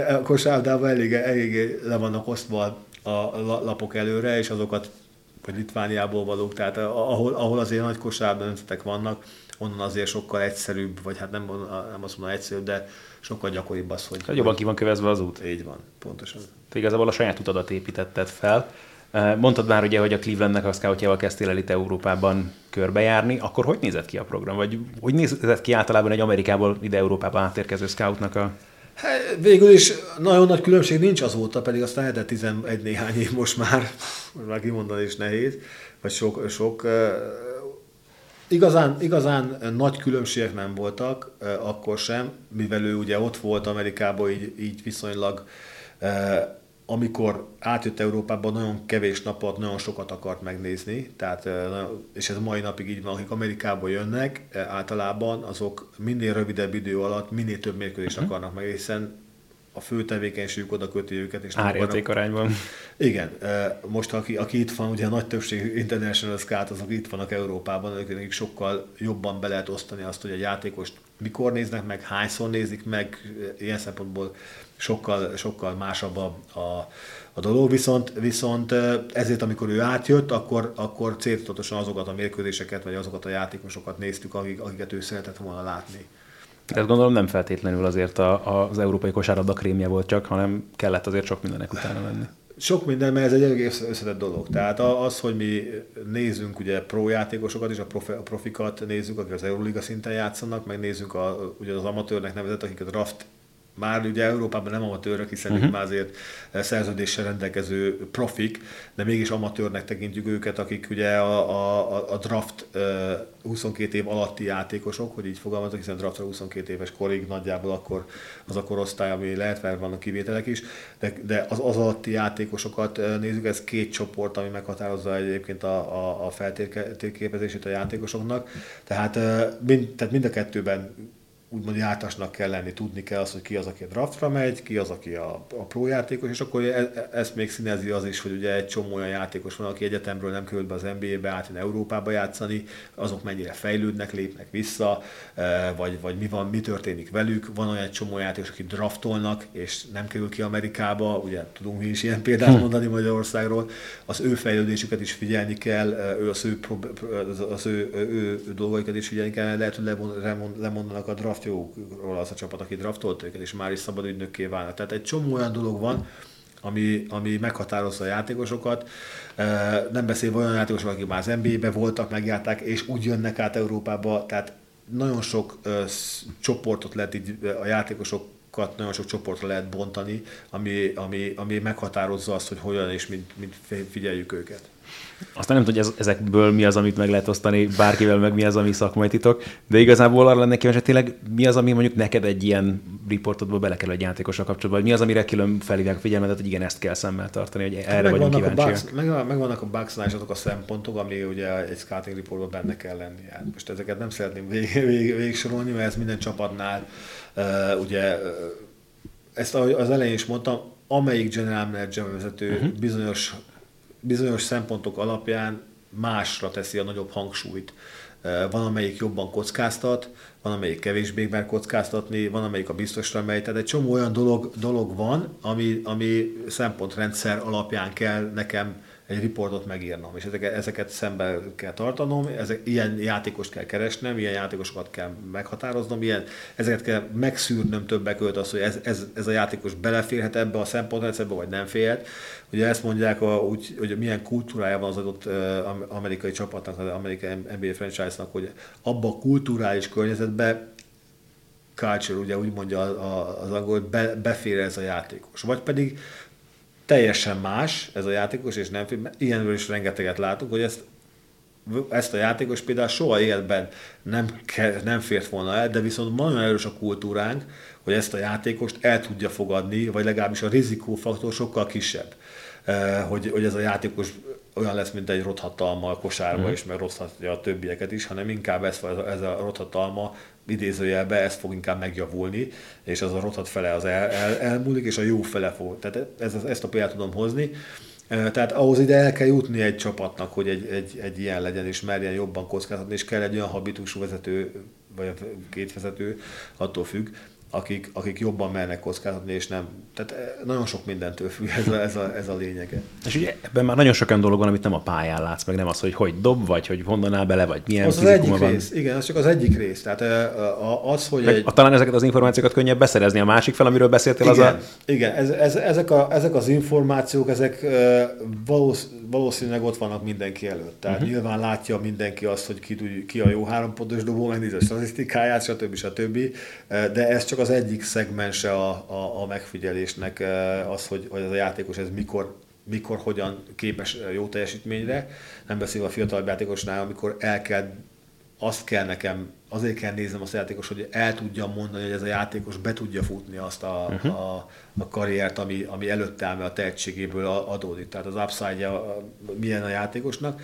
a kosárlabdában elég, elég le vannak osztva a lapok előre, és azokat, vagy Litvániából valók, tehát ahol, ahol azért nagy nemzetek vannak, onnan azért sokkal egyszerűbb, vagy hát nem, nem azt mondom egyszerűbb, de sokkal gyakoribb az, hogy... Hát jobban ki van kövezve az út. Így van, pontosan. Te igazából a saját utadat építetted fel. Mondtad már ugye, hogy a Clevelandnek a scoutjával kezdtél el itt Európában körbejárni, akkor hogy nézett ki a program? Vagy hogy nézett ki általában egy Amerikából ide Európába átérkező scoutnak a Hát, végül is nagyon nagy különbség nincs azóta, pedig aztán lehetett 11 néhány év most már, most már kimondani is nehéz, vagy sok, sok Igazán, igazán nagy különbségek nem voltak akkor sem, mivel ő ugye ott volt Amerikában, így, így viszonylag amikor átjött Európába, nagyon kevés napot, nagyon sokat akart megnézni, tehát, és ez mai napig így van, akik Amerikából jönnek, általában azok minél rövidebb idő alatt minél több mérkőzést uh-huh. akarnak meg, hiszen a fő tevékenységük oda köti őket. És Árérték arányban. Igen. Most aki, aki itt van, ugye a nagy többség international scout, azok itt vannak Európában, ők sokkal jobban be lehet osztani azt, hogy a játékost mikor néznek meg, hányszor nézik meg, ilyen szempontból sokkal, sokkal másabb a, a, a dolog, viszont, viszont ezért, amikor ő átjött, akkor, akkor céltudatosan azokat a mérkőzéseket, vagy azokat a játékosokat néztük, akik, akiket ő szeretett volna látni. Ez gondolom nem feltétlenül azért a, az európai kosárlabda krémje volt csak, hanem kellett azért sok mindenek utána menni. sok minden, mert ez egy egész összetett dolog. Tehát az, hogy mi nézzünk ugye pro játékosokat és a, profi, a profikat nézzük, akik az Euroliga szinten játszanak, meg nézzük a, ugye az amatőrnek nevezett, akik a draft már ugye Európában nem amatőrök, hiszen uh-huh. már azért szerződéssel rendelkező profik, de mégis amatőrnek tekintjük őket, akik ugye a, a, a draft 22 év alatti játékosok, hogy így fogalmazok, hiszen draftra 22 éves korig nagyjából akkor az a korosztály, ami lehet, mert vannak kivételek is, de, de az, az alatti játékosokat nézzük, ez két csoport, ami meghatározza egyébként a, a, a feltérképezését a játékosoknak. Tehát mind, tehát mind a kettőben úgymond jártasnak kell lenni, tudni kell azt, hogy ki az, aki a draftra megy, ki az, aki a, a prójátékos, és akkor e, e, ezt még színezi az is, hogy ugye egy csomó olyan játékos van, aki egyetemről nem került be az NBA-be, átjön Európába játszani, azok mennyire fejlődnek, lépnek vissza, e, vagy, vagy mi van, mi történik velük. Van olyan egy csomó játékos, akik draftolnak, és nem kerül ki Amerikába, ugye tudunk mi is ilyen példát hm. mondani Magyarországról, az ő fejlődésüket is figyelni kell, ő az ő, az ő, ő, ő, ő dolgaikat is figyelni kell, lehet, hogy lemondanak a draft jókról az a csapat, aki draftolt őket, és már is szabad ügynökké válnak. Tehát egy csomó olyan dolog van, ami, ami meghatározza a játékosokat. Nem beszélve olyan játékosok, akik már az NBA-be voltak, megjárták, és úgy jönnek át Európába, tehát nagyon sok csoportot lehet így a játékosok nagyon sok csoportra lehet bontani, ami, ami, ami meghatározza azt, hogy hogyan és mint, mint figyeljük őket. Aztán nem tudom, hogy ezekből mi az, amit meg lehet osztani bárkivel, meg mi az, ami szakmai titok, de igazából arra lenne kíváncsi, tényleg mi az, ami mondjuk neked egy ilyen riportodba kell egy játékossal kapcsolatban, vagy mi az, amire külön felhívják a figyelmedet, hogy igen, ezt kell szemmel tartani, hogy erre meg vagyunk kíváncsiak. meg, meg, vannak a is azok a szempontok, ami ugye egy scouting reportban benne kell lenni. Hát most ezeket nem szeretném vég, vég, végsorolni, mert ez minden csapatnál uh, ugye uh, ezt ahogy az elején is mondtam, amelyik general manager vezető uh-huh. bizonyos bizonyos szempontok alapján másra teszi a nagyobb hangsúlyt. Van, amelyik jobban kockáztat, van, amelyik kevésbé mer kockáztatni, van, amelyik a biztosra megy. Tehát egy csomó olyan dolog, dolog van, ami, ami szempontrendszer alapján kell nekem egy riportot megírnom, és ezeket, ezeket szembe kell tartanom, ezek, ilyen játékost kell keresnem, ilyen játékosokat kell meghatároznom, ilyen, ezeket kell megszűrnöm többek között az, hogy ez, ez, ez a játékos beleférhet ebbe a szempontrendszerbe, vagy nem férhet. Ugye ezt mondják, a, úgy, hogy milyen kultúrája van az adott amerikai csapatnak, az amerikai NBA franchise-nak, hogy abba a kulturális környezetbe culture, ugye úgy mondja az angol, hogy be, befér ez a játékos. Vagy pedig teljesen más ez a játékos, és nem ilyenről is rengeteget látunk, hogy ezt, ezt a játékos például soha életben nem, nem fért volna el, de viszont nagyon erős a kultúránk, hogy ezt a játékost el tudja fogadni, vagy legalábbis a rizikófaktor sokkal kisebb. Hogy, hogy ez a játékos olyan lesz, mint egy rothatalma a kosárba, mm. és meg rothhatja a többieket is, hanem inkább ez, ez a rothatalma idézőjelbe ez fog inkább megjavulni, és az a rothat fele az el, el, elmúlik, és a jó fele fog. Tehát ez, ezt a példát tudom hozni. Tehát ahhoz ide el kell jutni egy csapatnak, hogy egy, egy, egy ilyen legyen, és merjen jobban kockázatni, és kell egy olyan habitusú vezető, vagy két vezető, attól függ, akik, akik jobban mernek kockázatni, és nem. Tehát eh, nagyon sok mindentől függ ez a, ez a, ez a lényege. És ugye ebben már nagyon sok olyan dolog van, amit nem a pályán látsz, meg nem az, hogy hogy dob, vagy hogy honnan áll bele, vagy milyen az az egyik van. rész, igen, az csak az egyik rész. Tehát eh, az, hogy meg, egy... Talán ezeket az információkat könnyebb beszerezni. A másik fel, amiről beszéltél, igen, az a... Igen, ez, ez, ezek, a, ezek az információk, ezek eh, valószínűleg valószínűleg ott vannak mindenki előtt. Tehát uh-huh. nyilván látja mindenki azt, hogy ki, ki a jó hárompontos dobó, megnézi a statisztikáját, stb. stb. De ez csak az egyik szegmense a, a, a megfigyelésnek, az, hogy, hogy az a játékos ez mikor mikor, hogyan képes jó teljesítményre. Nem beszélve a fiatal játékosnál, amikor el kell azt kell nekem, azért kell néznem azt a játékos, hogy el tudja mondani, hogy ez a játékos be tudja futni azt a, uh-huh. a, a karriert, ami, ami előtte áll, a tehetségéből adódik. Tehát az upside-ja milyen a játékosnak.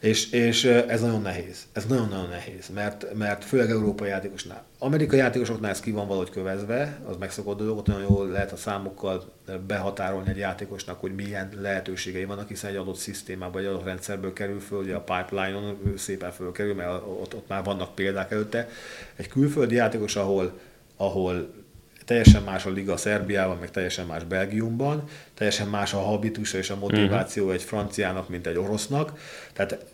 És, és ez nagyon nehéz. Ez nagyon-nagyon nehéz, mert, mert főleg európai játékosnál. Amerikai játékosoknál ez ki van valahogy kövezve, az megszokott dolog, ott nagyon jól lehet a számokkal behatárolni egy játékosnak, hogy milyen lehetőségei vannak, hiszen egy adott szisztémába, egy adott rendszerből kerül föl, ugye a pipeline-on szépen fölkerül, mert ott, ott már vannak példák előtte. Egy külföldi játékos, ahol, ahol teljesen más a liga Szerbiában, meg teljesen más Belgiumban, teljesen más a habitusa és a motiváció uh-huh. egy franciának, mint egy orosznak. Tehát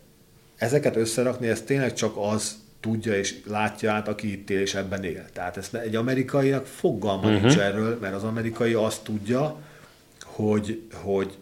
ezeket összerakni, ez tényleg csak az tudja és látja át, aki itt él és ebben él. Tehát ezt egy amerikainak fogalma uh-huh. nincs erről, mert az amerikai azt tudja, hogy, hogy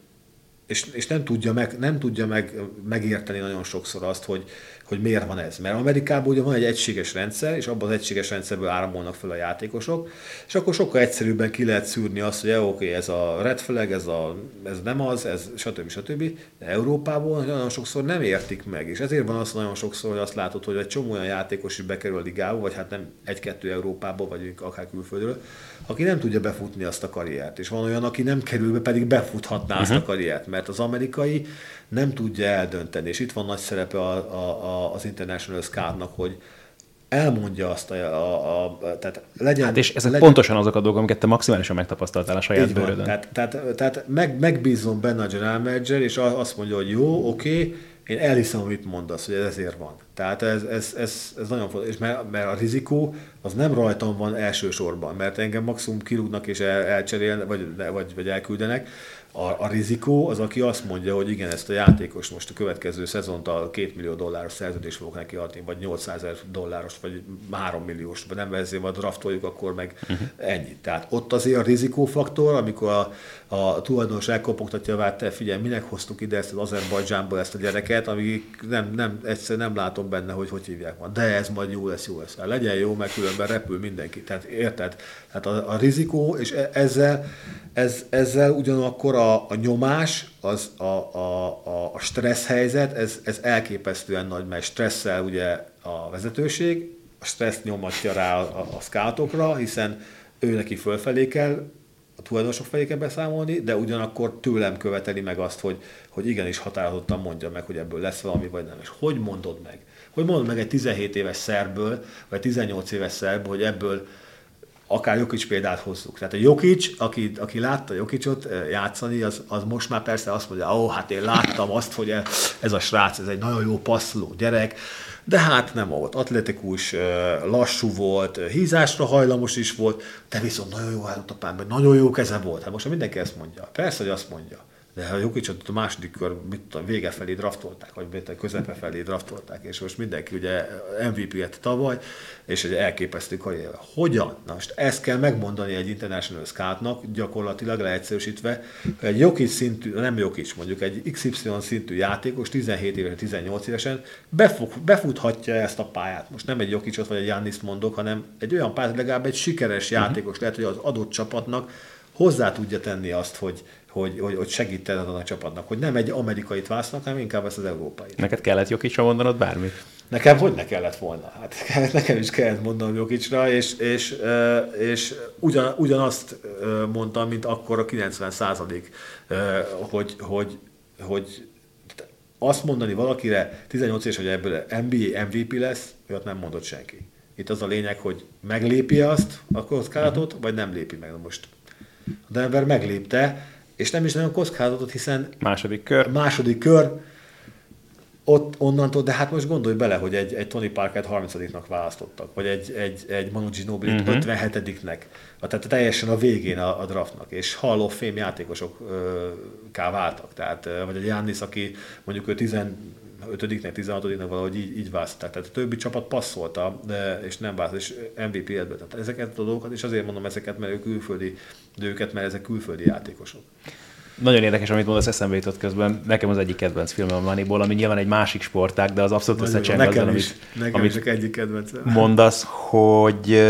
és, és nem tudja, meg, nem tudja meg, megérteni nagyon sokszor azt, hogy, hogy miért van ez. Mert Amerikában ugye van egy egységes rendszer, és abban az egységes rendszerből áramolnak fel a játékosok, és akkor sokkal egyszerűbben ki lehet szűrni azt, hogy oké, okay, ez a red flag, ez, a, ez nem az, ez stb. stb. De Európában nagyon sokszor nem értik meg, és ezért van az nagyon sokszor, hogy azt látod, hogy egy csomó olyan játékos is bekerül a ligába, vagy hát nem egy-kettő Európába, vagy akár külföldről, aki nem tudja befutni azt a karriert. És van olyan, aki nem kerül be, pedig befuthatná uh-huh. azt a mhm. karriert, mert az amerikai nem tudja eldönteni. És itt van nagy szerepe a, a, a, az International Scout-nak, hogy elmondja azt a, a, a tehát legyen... Hát és ezek legyen, pontosan azok a dolgok, amiket te maximálisan megtapasztaltál a saját bőrödön. Tehát, tehát, tehát meg, megbízom benne a general manager, és azt mondja, hogy jó, oké, okay, én elhiszem, amit mondasz, hogy ez ezért van. Tehát ez, ez, ez, ez nagyon fontos, és mert, mert a rizikó az nem rajtam van elsősorban, mert engem maximum kirúgnak és el, elcserélnek, vagy, vagy, vagy elküldenek, a, a rizikó az, aki azt mondja, hogy igen, ezt a játékos most a következő szezont a 2 millió dolláros szerződést fogok neki adni, vagy 800 ezer dolláros, vagy 3 milliós, vagy nem ezért majd draftoljuk, akkor meg uh-huh. ennyi. Tehát ott azért a rizikófaktor, amikor a, a tulajdonos elkopogtatja, vált, te figyelj, minek hoztuk ide ezt az Azerbajdzsánból ezt a gyereket, ami nem, nem, egyszer nem látom benne, hogy hogy hívják van. De ez majd jó lesz, jó lesz. Hát legyen jó, mert különben repül mindenki. Tehát érted? Tehát a, a rizikó, és e, ezzel, ez, ezzel ugyanakkor a, a nyomás, az a, a, a, stressz helyzet, ez, ez elképesztően nagy, mert stresszel ugye a vezetőség, a stressz nyomatja rá a, a, a scoutokra, hiszen ő neki fölfelé kell, a tulajdonosok felé kell beszámolni, de ugyanakkor tőlem követeli meg azt, hogy, hogy igenis határozottan mondja meg, hogy ebből lesz valami, vagy nem. És hogy mondod meg? Hogy mondod meg egy 17 éves szerből, vagy 18 éves szerből, hogy ebből akár Jokic példát hozzuk. Tehát a Jokic, aki, aki látta Jokicot eh, játszani, az, az most már persze azt mondja, ó, oh, hát én láttam azt, hogy ez a srác, ez egy nagyon jó passzoló gyerek, de hát nem volt atletikus, eh, lassú volt, eh, hízásra hajlamos is volt, de viszont nagyon jó állott a pályán, nagyon jó keze volt. Hát most mindenki ezt mondja. Persze, hogy azt mondja. De ha Jokicsot a második kör mit tudom, vége felé draftolták, vagy mit, közepe felé draftolták, és most mindenki ugye MVP-et tavaly, és egy elképesztő karrier. Hogyan? Na most ezt kell megmondani egy International Scoutnak, gyakorlatilag leegyszerűsítve, hogy egy Jokic szintű, nem Jokic, mondjuk egy XY szintű játékos, 17 évesen, 18 évesen befut, befuthatja ezt a pályát. Most nem egy Jokicot vagy egy Jannis mondok, hanem egy olyan pályát, legalább egy sikeres mhm. játékos, lehet, hogy az adott csapatnak hozzá tudja tenni azt, hogy, hogy, hogy, hogy segíted a csapatnak, hogy nem egy amerikait vásznak, hanem inkább ezt az európait. Neked kellett Jokicsra mondanod bármit? Nekem hogy ne kellett volna? Hát nekem is kellett mondanom Jokicsra, és, és, és ugyan, ugyanazt mondtam, mint akkor a 90 százalék, hogy, hogy, hogy azt mondani valakire 18 éves, hogy ebből NBA MVP lesz, olyat nem mondott senki. Itt az a lényeg, hogy meglépi azt a kockázatot, vagy nem lépi meg. Most a Denver meglépte, és nem is nagyon kockázatot, hiszen második kör. Második kör, ott onnantól, de hát most gondolj bele, hogy egy, egy Tony Parker 30-nak választottak, vagy egy, egy, egy Manu Ginobili uh-huh. 57-nek, tehát teljesen a végén a, a draftnak, és Hall of Fame játékosokká váltak, tehát, vagy egy Giannis, aki mondjuk ő 15-nek, 16-nak valahogy így, így választották. Tehát a többi csapat passzolta, de, és nem választ, és MVP edbe. Tehát ezeket a dolgokat, és azért mondom ezeket, mert ők külföldi, de őket, mert ezek külföldi játékosok. Nagyon érdekes, amit mondasz, eszembe jutott közben. Nekem az egyik kedvenc filmem a Moneyball, ami nyilván egy másik sportág, de az abszolút összecseng nekem is, amit, nekem amit is egyik kedvenc. mondasz, hogy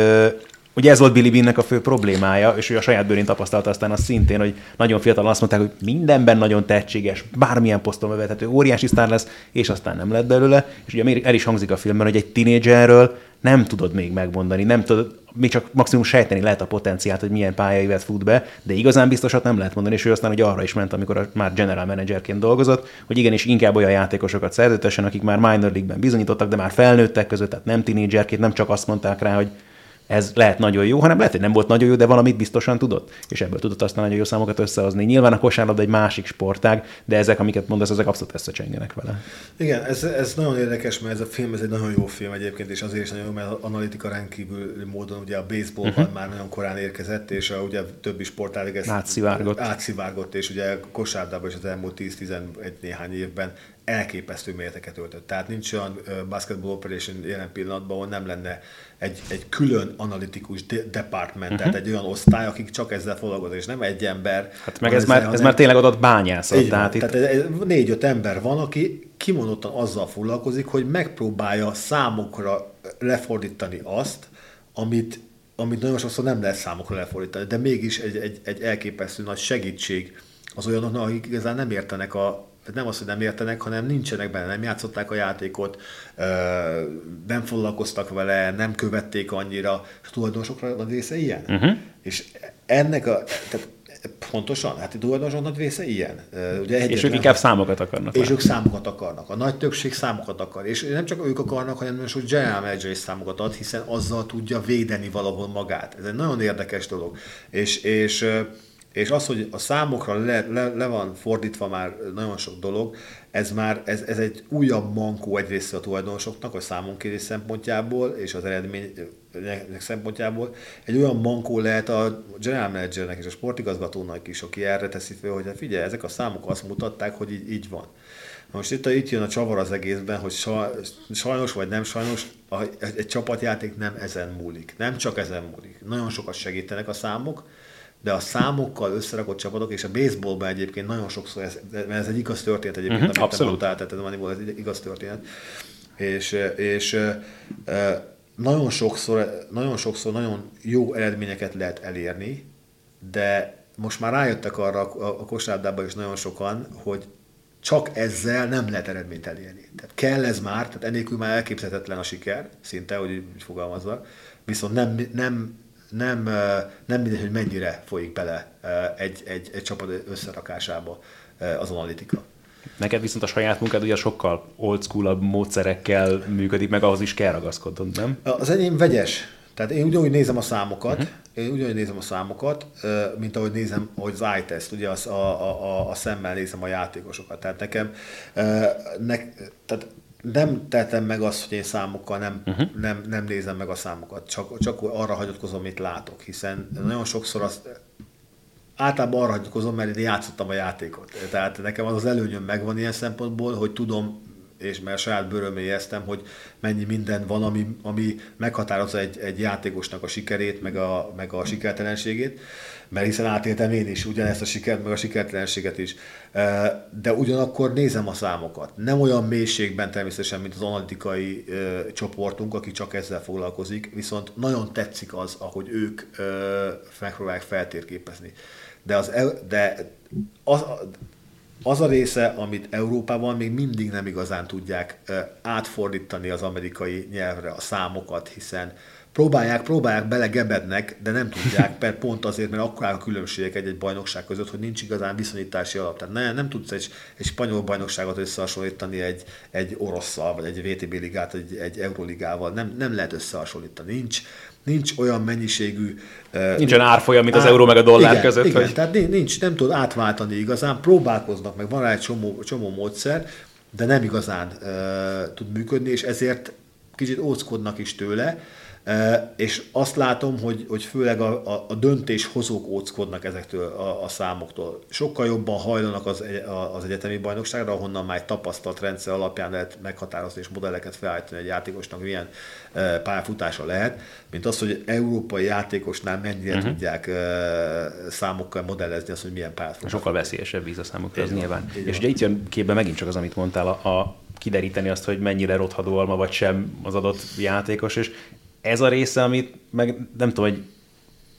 Ugye ez volt Billy Beannek a fő problémája, és ő a saját bőrén tapasztalta aztán azt szintén, hogy nagyon fiatal azt mondták, hogy mindenben nagyon tehetséges, bármilyen poszton bevethető, óriási sztár lesz, és aztán nem lett belőle. És ugye el is hangzik a filmben, hogy egy tinédzserről nem tudod még megmondani, nem tudod, még csak maximum sejteni lehet a potenciált, hogy milyen pályaivet fut be, de igazán biztosat nem lehet mondani, és ő aztán hogy arra is ment, amikor már general managerként dolgozott, hogy igenis inkább olyan játékosokat szerződtessen, akik már minor league-ben bizonyítottak, de már felnőttek között, tehát nem tinédzserként, nem csak azt mondták rá, hogy ez lehet nagyon jó, hanem lehet, hogy nem volt nagyon jó, de valamit biztosan tudott, és ebből tudott aztán nagyon jó számokat összehozni. Nyilván a kosárlabda egy másik sportág, de ezek, amiket mondasz, ezek abszolút összecsengenek vele. Igen, ez, ez nagyon érdekes, mert ez a film, ez egy nagyon jó film egyébként, és azért is nagyon jó, mert analitika rendkívül módon ugye a baseballban uh-huh. már nagyon korán érkezett, és a, ugye többi sportág ezt átszivárgott. átszivárgott, és ugye kosárlabdában is az elmúlt 10-11 néhány évben elképesztő méreteket öltött. Tehát nincs olyan basketball operation jelen pillanatban, ahol nem lenne egy, egy külön analitikus de- department, uh-huh. tehát egy olyan osztály, akik csak ezzel foglalkoznak, és nem egy ember. Hát meg ez, már, ez már tényleg adott bányászat. Így tehát, van, itt... tehát négy-öt ember van, aki kimondottan azzal foglalkozik, hogy megpróbálja számokra lefordítani azt, amit, amit nagyon sokszor nem lehet számokra lefordítani, de mégis egy, egy, egy elképesztő nagy segítség az olyanoknak, akik igazán nem értenek a, nem az, hogy nem értenek, hanem nincsenek benne, nem játszották a játékot, nem foglalkoztak vele, nem követték annyira, és a tulajdonosokra nagy része ilyen. Uh-huh. És ennek a, tehát Pontosan, hát a tulajdonosok nagy része ilyen. Ugye egyetlen, és ők inkább számokat akarnak. És ők számokat akarnak. A nagy többség számokat akar. És nem csak ők akarnak, hanem nagyon sok general manager is számokat ad, hiszen azzal tudja védeni valahol magát. Ez egy nagyon érdekes dolog. És, és és az, hogy a számokra le, le, le van fordítva már nagyon sok dolog, ez már ez, ez egy újabb mankó egyrészt a tulajdonosoknak, a számonkérés szempontjából és az eredmény szempontjából. Egy olyan mankó lehet a general managernek és a sportigazgatónak is, aki erre teszi fel, hogy hát figyelj, ezek a számok azt mutatták, hogy így, így van. Most itt, itt jön a csavar az egészben, hogy sajnos vagy nem sajnos, egy csapatjáték nem ezen múlik. Nem csak ezen múlik. Nagyon sokat segítenek a számok, de a számokkal összerakott csapatok, és a baseballban egyébként nagyon sokszor, ez, mert ez egy igaz történet egyébként, uh-huh, amit abszolút. mondtál, tehát ez egy igaz történet, és, és nagyon sokszor, nagyon sokszor nagyon jó eredményeket lehet elérni, de most már rájöttek arra a kosárlabdában is nagyon sokan, hogy csak ezzel nem lehet eredményt elérni. Tehát kell ez már, tehát ennélkül már elképzelhetetlen a siker, szinte, hogy így fogalmazva, viszont nem, nem nem, nem mindegy, hogy mennyire folyik bele egy, egy, egy csapat összerakásába az analitika. Neked viszont a saját munkád ugye sokkal old school módszerekkel működik, meg ahhoz is kell ragaszkodnod, nem? Az enyém vegyes. Tehát én ugyanúgy nézem a számokat, uh-huh. én ugyanúgy nézem a számokat, mint ahogy nézem, hogy az iTest, ugye az, a, a, a, a szemmel nézem a játékosokat. Tehát nekem, ne, tehát nem tehetem meg azt, hogy én számokkal nem, uh-huh. nem, nem nézem meg a számokat, csak, csak arra hagyatkozom, amit látok, hiszen nagyon sokszor azt általában arra hagyatkozom, mert én játszottam a játékot. Tehát nekem az az előnyöm megvan ilyen szempontból, hogy tudom, és mert saját bőrömé éreztem, hogy mennyi minden van, ami, ami meghatározza egy, egy játékosnak a sikerét, meg a, meg a sikertelenségét mert hiszen átéltem én is ugyanezt a sikert, meg a sikertelenséget is. De ugyanakkor nézem a számokat. Nem olyan mélységben természetesen, mint az analitikai csoportunk, aki csak ezzel foglalkozik, viszont nagyon tetszik az, ahogy ők megpróbálják feltérképezni. De, az, de az, az a része, amit Európában még mindig nem igazán tudják átfordítani az amerikai nyelvre a számokat, hiszen próbálják, próbálják, belegebednek, de nem tudják, mert pont azért, mert akkor a különbségek egy-egy bajnokság között, hogy nincs igazán viszonyítási alap. Tehát nem, nem tudsz egy, egy spanyol bajnokságot összehasonlítani egy, egy orosszal, vagy egy VTB ligát, egy, egy Euroligával. Nem, nem lehet összehasonlítani. Nincs, nincs olyan mennyiségű... Nincs olyan árfolyam, mint az euró meg a dollár igen, között. Igen, hogy... tehát nincs, nem tud átváltani igazán, próbálkoznak, meg van rá egy csomó, csomó módszer, de nem igazán uh, tud működni, és ezért kicsit óckodnak is tőle, és azt látom, hogy, hogy főleg a, a, a döntéshozók óckodnak ezektől a, a számoktól. Sokkal jobban hajlanak az, az egyetemi bajnokságra, ahonnan már egy tapasztalt rendszer alapján lehet meghatározni és modelleket felállítani egy játékosnak, milyen pályafutása lehet, mint az, hogy európai játékosnál mennyire uh-huh. tudják számokkal modellezni azt, hogy milyen pályafutása. Sokkal veszélyesebb víz a számokra, az nyilván. És ugye itt jön képbe megint csak az, amit mondtál, a, a kideríteni azt, hogy mennyire rothadó alma vagy sem az adott játékos, és ez a része, amit meg nem tudom, hogy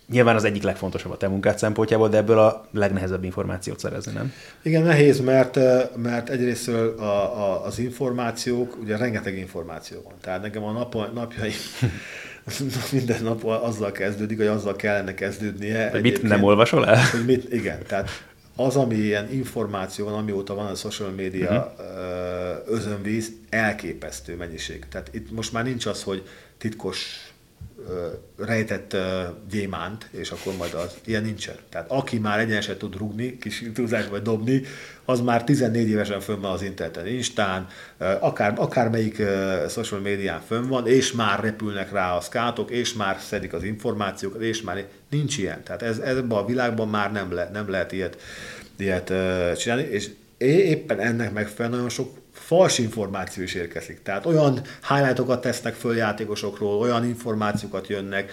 nyilván az egyik legfontosabb a te munkád szempontjából, de ebből a legnehezebb információt szerezni, nem? Igen, nehéz, mert, mert egyrészt a, a, az információk, ugye rengeteg információ van. Tehát nekem a nap, napjai minden nap azzal kezdődik, hogy azzal kellene kezdődnie. Hogy mit nem olvasol el? Hogy mit, igen, tehát az, ami ilyen információ van, amióta van a social media uh-huh. özönvíz, elképesztő mennyiség. Tehát itt most már nincs az, hogy titkos rejtett gyémánt, és akkor majd az, ilyen nincsen. Tehát aki már egyenesen tud rugni, kis túlzás vagy dobni, az már 14 évesen fönn van az interneten, Instán, akár, akármelyik social médián fönn van, és már repülnek rá a szkátok, és már szedik az információkat, és már nincs ilyen. Tehát ez, ebben a világban már nem, le, nem lehet ilyet, ilyet csinálni, és éppen ennek megfelelően nagyon sok fals információ is érkezik. Tehát olyan highlightokat tesznek föl játékosokról, olyan információkat jönnek,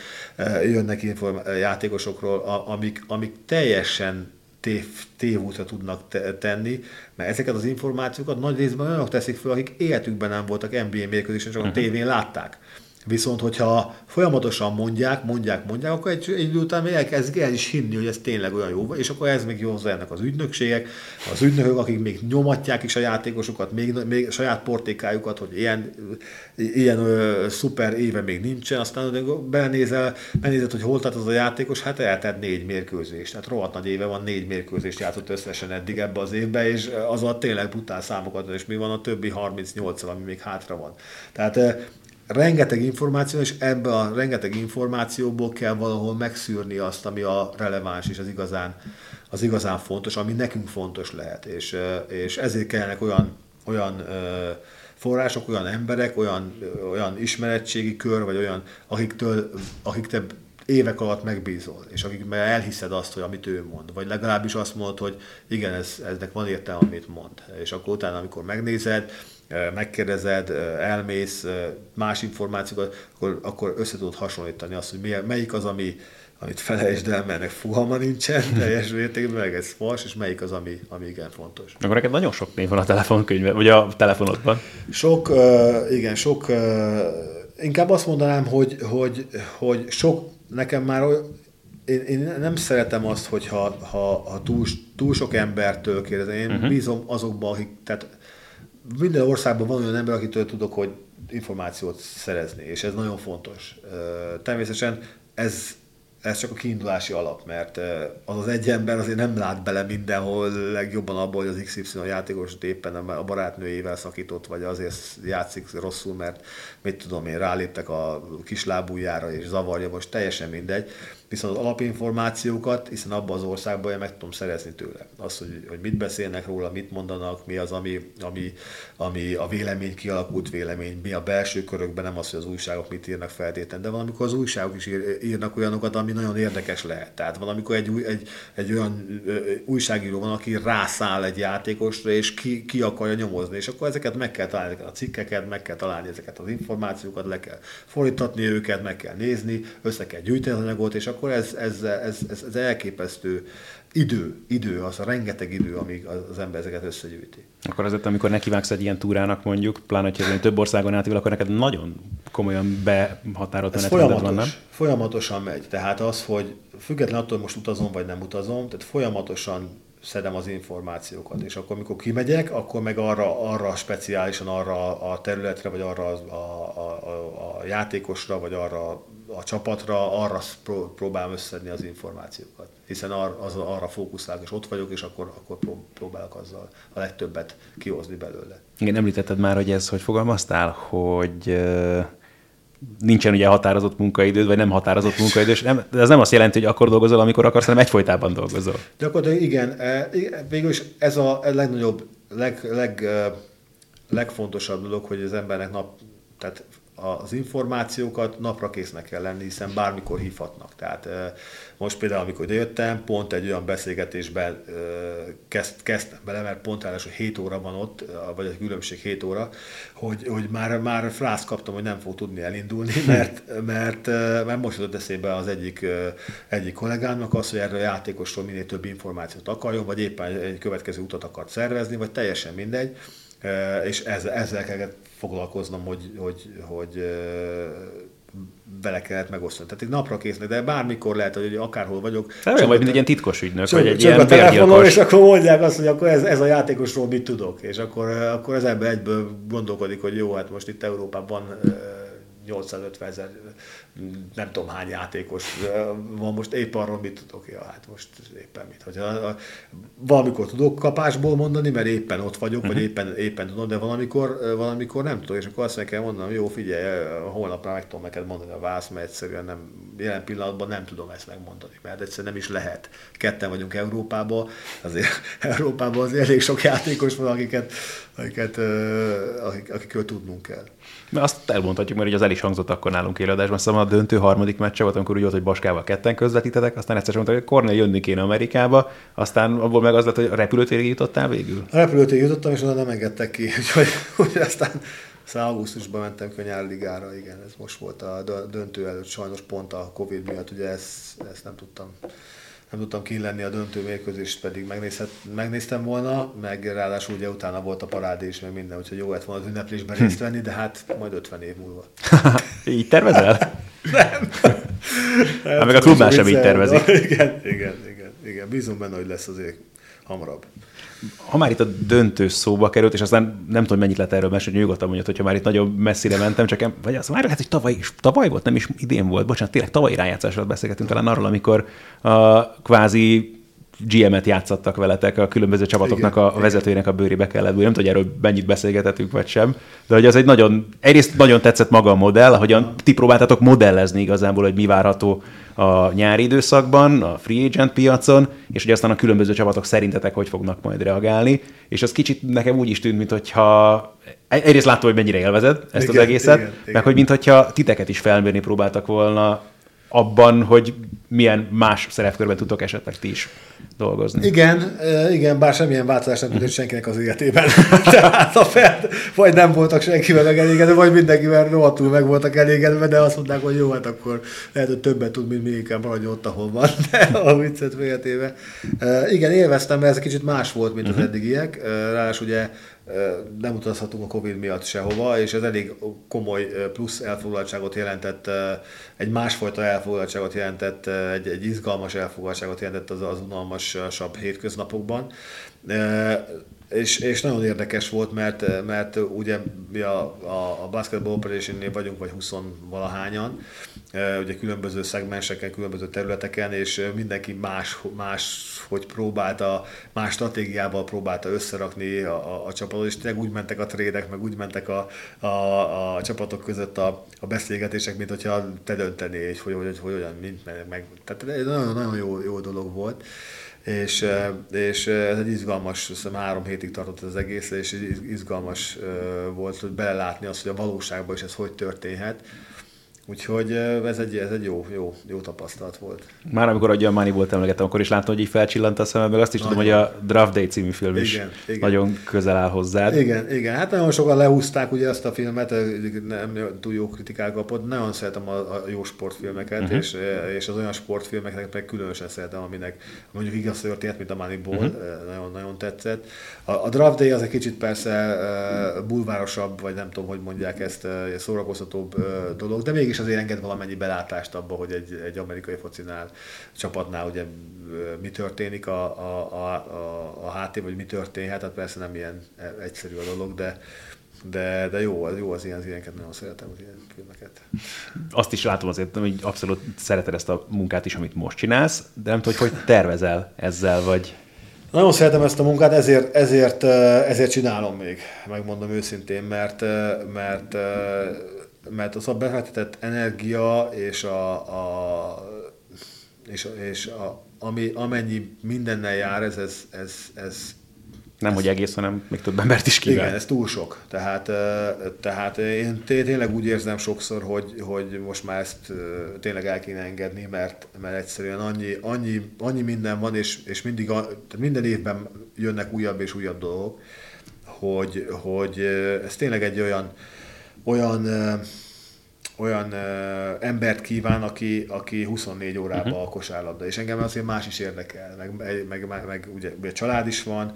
jönnek inform- játékosokról, amik, amik teljesen tév, tévútra tudnak te- tenni, mert ezeket az információkat nagy részben olyanok teszik fel, akik életükben nem voltak NBA mérkőzésen, csak uh-huh. a mhm. tévén látták. Viszont, hogyha folyamatosan mondják, mondják, mondják, akkor egy, egy idő után még elkezdik el is hinni, hogy ez tényleg olyan jó, és akkor ez még jó ennek az ügynökségek, az ügynökök, akik még nyomatják is a játékosokat, még, még saját portékájukat, hogy ilyen, ilyen ö, szuper éve még nincsen, aztán benézel, benézed, hogy hol tart az a játékos, hát eltett négy mérkőzést. Tehát rohadt nagy éve van, négy mérkőzést játszott összesen eddig ebbe az évbe, és az a tényleg brutál számokat, és mi van a többi 38 ami még hátra van. Tehát rengeteg információ, és ebbe a rengeteg információból kell valahol megszűrni azt, ami a releváns és az igazán, az igazán fontos, ami nekünk fontos lehet. És, és ezért kellene olyan, olyan források, olyan emberek, olyan, olyan ismeretségi kör, vagy olyan, akiktől, akik te évek alatt megbízol, és akik elhiszed azt, hogy amit ő mond, vagy legalábbis azt mondod, hogy igen, ez, eznek van értelme, amit mond. És akkor utána, amikor megnézed, megkérdezed, elmész más információkat, akkor, akkor össze tudod hasonlítani azt, hogy melyik az, ami, amit felejtsd el, mert ennek fogalma nincsen teljes mértékben, meg ez fals, és melyik az, ami, ami igen fontos. Akkor neked nagyon sok név van a telefonkönyvben, vagy a telefonodban. Sok, igen, sok, inkább azt mondanám, hogy, hogy, hogy sok, nekem már én, én nem szeretem azt, hogy ha, ha, ha túl, túl sok embertől kérdezem, én uh-huh. bízom azokba, akik, tehát minden országban van olyan ember, akitől tudok, hogy információt szerezni, és ez nagyon fontos. Természetesen ez ez csak a kiindulási alap, mert az az egy ember azért nem lát bele mindenhol legjobban abból, hogy az XY játékos éppen a barátnőjével szakított, vagy azért játszik rosszul, mert mit tudom én, ráléptek a kislábújára és zavarja, most teljesen mindegy. Viszont az alapinformációkat, hiszen abban az országban én meg tudom szerezni tőle. Az, hogy, hogy mit beszélnek róla, mit mondanak, mi az, ami, ami, ami a vélemény, kialakult vélemény, mi a belső körökben, nem az, hogy az újságok mit írnak feltétlenül, de valamikor az újságok is ír, írnak olyanokat, ami nagyon érdekes lehet. Tehát valamikor egy, új, egy, egy olyan újságíró van, aki rászáll egy játékosra, és ki, ki akarja nyomozni, és akkor ezeket meg kell találni, ezeket a cikkeket, meg kell találni ezeket az információkat, le kell fordítatni őket, meg kell nézni, össze kell gyűjteni az anyagot, és akkor ez, ez, ez, ez, ez elképesztő idő, idő, az a rengeteg idő, amíg az ember ezeket összegyűjti. Akkor azért, amikor nekivágsz egy ilyen túrának mondjuk, pláne, hogy több országon átível, akkor neked nagyon komolyan behatárolt Ez folyamatos, van, nem? Folyamatosan megy. Tehát az, hogy független attól, hogy most utazom vagy nem utazom, tehát folyamatosan szedem az információkat, és akkor, amikor kimegyek, akkor meg arra, arra speciálisan arra a területre, vagy arra a, a, a, a játékosra, vagy arra a csapatra arra próbálom összedni az információkat. Hiszen ar, az, arra fókuszálok, és ott vagyok, és akkor, akkor próbálok azzal a legtöbbet kihozni belőle. Igen, említetted már, hogy ez, hogy fogalmaztál, hogy nincsen ugye határozott munkaidőd, vagy nem határozott munkaidőd, és nem, de ez nem azt jelenti, hogy akkor dolgozol, amikor akarsz, hanem egyfolytában dolgozol. Gyakorlatilag igen, e, végül is ez a legnagyobb, leg, leg, legfontosabb dolog, hogy az embernek nap, tehát az információkat napra késznek kell lenni, hiszen bármikor hívhatnak. Tehát most például, amikor jöttem, pont egy olyan beszélgetésben kezd, kezdtem bele, mert pont ráadásul 7 óra van ott, vagy egy különbség 7 óra, hogy, hogy már, már frász kaptam, hogy nem fog tudni elindulni, mert, mert, mert most jutott eszébe az egyik, egyik kollégámnak az, hogy erről a játékosról minél több információt akarjon, vagy éppen egy következő utat akart szervezni, vagy teljesen mindegy és ezzel, ezzel kellett foglalkoznom, hogy, hogy, hogy vele kellett megosztani. Tehát egy napra késznek, de bármikor lehet, hogy akárhol vagyok. Nem olyan vagy, mint egy ilyen titkos ügynök, csak, vagy egy ilyen a telefonon, és akkor mondják azt, hogy akkor ez, ez a játékosról mit tudok. És akkor, akkor az ember egyből gondolkodik, hogy jó, hát most itt Európában 850 ezer, nem tudom hány játékos van most, épp arról mit tudok, ja, hát most éppen mit. Hogyha valamikor tudok kapásból mondani, mert éppen ott vagyok, uh-huh. vagy mhm. éppen, éppen tudom, de valamikor, valamikor nem tudok, és akkor azt kell mondanom, jó, figyelj, holnapra meg tudom neked mondani a vász, mert egyszerűen nem, jelen pillanatban nem tudom ezt megmondani, mert egyszerűen nem is lehet. Ketten vagyunk Európában, azért Európában azért elég sok játékos van, akiket, akiket, akik, akikről tudnunk kell. Mert azt elmondhatjuk, mert az el is hangzott akkor nálunk éladásban, szóval a döntő harmadik meccse volt, amikor úgy volt, hogy Baskával ketten közvetítetek, aztán egyszer mondta, hogy Kornél jönni kéne Amerikába, aztán abból meg az lett, hogy a repülőtérig jutottál végül? A repülőtérig jutottam, és onnan nem engedtek ki, úgyhogy, úgyhogy aztán aztán augusztusban mentem ki a nyárligára, igen, ez most volt a döntő előtt, sajnos pont a Covid miatt, ugye ezt, ezt nem tudtam nem tudtam ki lenni a döntő mérkőzést, pedig megnéztem volna, meg ráadásul ugye utána volt a parádé is, meg minden, úgyhogy jó lett volna az ünneplésben részt venni, de hát majd 50 év múlva. így tervezel? nem. hát meg a klubnál sem így tervezik. Igen, igen, igen, igen. Bízom benne, hogy lesz azért hamarabb ha már itt a döntő szóba került, és aztán nem tudom, mennyit lehet erről mesélni, nyugodtan mondjad, hogyha már itt nagyon messzire mentem, csak em, vagy az már lehet, hogy tavaly, tavaly volt, nem is idén volt, bocsánat, tényleg tavalyi rájátszásról beszélgetünk talán arról, amikor a kvázi GM-et játszottak veletek, a különböző csapatoknak igen, a igen. vezetőjének a bőrébe kellett bújni. Nem tudom, hogy erről mennyit beszélgetettünk, vagy sem. De hogy az egy nagyon, egyrészt nagyon tetszett maga a modell, ahogyan ti próbáltatok modellezni igazából, hogy mi várható a nyári időszakban, a free agent piacon, és hogy aztán a különböző csapatok szerintetek hogy fognak majd reagálni. És az kicsit nekem úgy is tűnt, mintha egyrészt láttam, hogy mennyire élvezed ezt igen, az egészet, igen, meg igen. hogy mintha titeket is felmérni próbáltak volna abban, hogy milyen más szerepkörben tudtok esetleg ti is dolgozni. Igen, igen, bár semmilyen változás nem tudott senkinek az életében. Tehát a fel, vagy nem voltak senkivel megelégedve, vagy mindenkivel rohadtul meg voltak elégedve, de azt mondták, hogy jó, hát akkor lehet, hogy többet tud, mint mi, inkább maradjon ott, ahol van, de a viccet félretéve. Igen, élveztem, mert ez egy kicsit más volt, mint az uh-huh. eddigiek. Ráadásul ugye nem utazhatunk a Covid miatt sehova, és ez elég komoly plusz elfoglaltságot jelentett, egy másfajta elfoglaltságot jelentett, egy, egy izgalmas elfoglaltságot jelentett az, az unalmasabb hétköznapokban. És, és nagyon érdekes volt, mert, mert ugye mi a, a, a Basketball operation vagyunk, vagy 20 valahányan, ugye különböző szegmenseken, különböző területeken, és mindenki más, más hogy próbálta, más stratégiával próbálta összerakni a, a, a csapatot, és tényleg úgy mentek a trédek, meg úgy mentek a, a, a csapatok között a, a beszélgetések, mint hogyha te döntené, hogy hogy, hogy, hogy olyan, mint meg, meg. Tehát nagyon, nagyon jó, jó dolog volt és, és ez egy izgalmas, hiszem három hétig tartott az egész, és izgalmas volt, hogy belelátni azt, hogy a valóságban is ez hogy történhet. Úgyhogy ez egy, ez egy jó, jó, jó tapasztalat volt. Már amikor a Giamani volt emlegettem, akkor is láttam, hogy így felcsillant a szemem, meg azt is nagyon. tudom, hogy a Draft Day című film is igen, igen. nagyon közel áll hozzád. Igen, igen. Hát nagyon sokan lehúzták ugye ezt a filmet, nem túl jó kritikák kapott. Nagyon szeretem a, a jó sportfilmeket, uh-huh. és, és az olyan sportfilmeket meg különösen szeretem, aminek mondjuk igaz történet, mint a Moneyball, uh-huh. nagyon, nagyon tetszett. A, a Draft Day az egy kicsit persze bulvárosabb, vagy nem tudom, hogy mondják ezt, szórakoztatóbb dolog, de mégis azért enged valamennyi belátást abba, hogy egy, egy amerikai focinál, csapatnál ugye mi történik a, a, a, a, a háttér, vagy mi történhet, hát persze nem ilyen egyszerű a dolog, de, de, de jó, jó az ilyen, az ilyeneket, nagyon szeretem az ilyen filmeket. Azt is látom azért, hogy abszolút szereted ezt a munkát is, amit most csinálsz, de nem tudom, hogy hogy tervezel ezzel, vagy... Nagyon szeretem ezt a munkát, ezért, ezért, ezért csinálom még, megmondom őszintén, mert, mert mert az a befektetett energia és a, a és, és a, ami, amennyi mindennel jár, ez, ez, ez, ez nem, hogy egész, hanem még több embert is kíván. Igen, ez túl sok. Tehát, tehát én tényleg úgy érzem sokszor, hogy, hogy most már ezt tényleg el kéne engedni, mert, mert egyszerűen annyi, annyi, annyi minden van, és, és mindig a, minden évben jönnek újabb és újabb dolgok, hogy, hogy ez tényleg egy olyan, olyan olyan ö, embert kíván, aki, aki 24 órában uh-huh. a kosárlabda, és engem azért más is érdekel, meg, meg, meg, meg ugye, ugye család is van,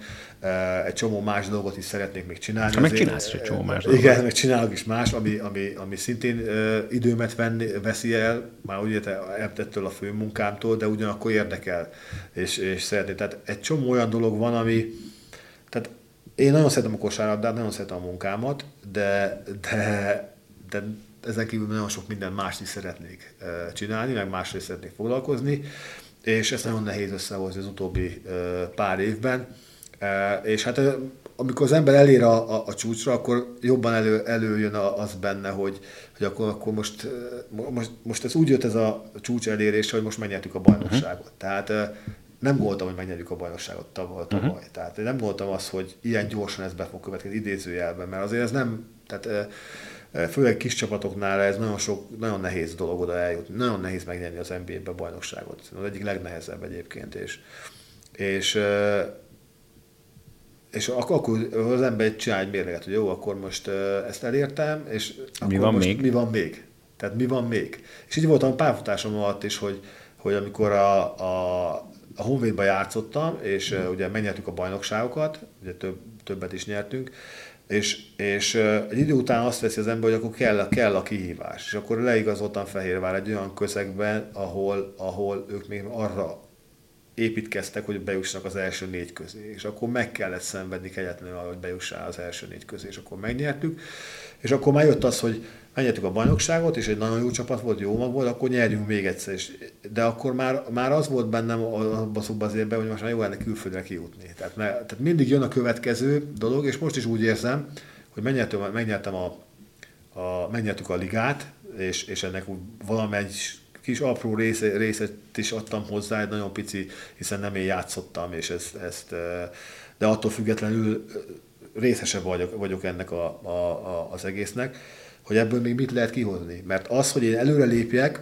egy csomó más dolgot is szeretnék még csinálni. Meg csinálsz egy csomó más dolgot. Igen, meg csinálok is más, ami, ami, ami szintén ö, időmet venni, veszi el, már ugye ettől a főmunkámtól, de ugyanakkor érdekel, és, és szeretnék. Tehát egy csomó olyan dolog van, ami, tehát én nagyon szeretem a kosárlabdát, nagyon szeretem a munkámat, de, de, de ezen kívül nagyon sok minden mást is szeretnék csinálni, meg másra is szeretnék foglalkozni, és ezt nagyon nehéz összehozni az utóbbi pár évben. És hát amikor az ember elér a, a, a csúcsra, akkor jobban elő, előjön az benne, hogy, hogy akkor, akkor most, most, most ez úgy jött ez a csúcs elérés, hogy most megnyertük a bajnokságot. Uh-huh. Tehát nem gondoltam, hogy megnyerjük a bajnokságot tavaly. tavaly. Uh-huh. Tehát nem gondoltam azt, hogy ilyen gyorsan ez be fog következni idézőjelben, mert azért ez nem, tehát főleg kis csapatoknál ez nagyon sok, nagyon nehéz dolog oda eljutni, nagyon nehéz megnyerni az NBA-be bajnokságot. Az egyik legnehezebb egyébként, és, és és akkor az ember csinál egy mérleget, hogy jó, akkor most ezt elértem, és mi van most még? mi van még? Tehát mi van még? És így voltam a párfutásom alatt is, hogy, hogy amikor a, a, a Honvédba játszottam, és uh, ugye megnyertük a bajnokságokat, ugye több, többet is nyertünk, és, és egy idő után azt veszi az ember, hogy akkor kell, kell a kihívás. És akkor leigazoltam Fehérvár egy olyan közegben, ahol, ahol ők még arra építkeztek, hogy bejussanak az első négy közé. És akkor meg kellett szenvedni kegyetlenül, hogy bejussál az első négy közé, és akkor megnyertük. És akkor már jött az, hogy megnyertük a bajnokságot, és egy nagyon jó csapat volt, jó mag volt, akkor nyerjünk még egyszer. És, de akkor már, már az volt bennem abban a az évben, hogy most már jó lenne külföldre kijutni. Tehát, mert, tehát mindig jön a következő dolog, és most is úgy érzem, hogy megnyertem, megnyertem a, a, megnyertük a ligát, és, és ennek valamegy kis apró része, részet is adtam hozzá, egy nagyon pici, hiszen nem én játszottam, és ezt, ezt de attól függetlenül részese vagyok, vagyok ennek a, a, a, az egésznek, hogy ebből még mit lehet kihozni. Mert az, hogy én előre lépjek,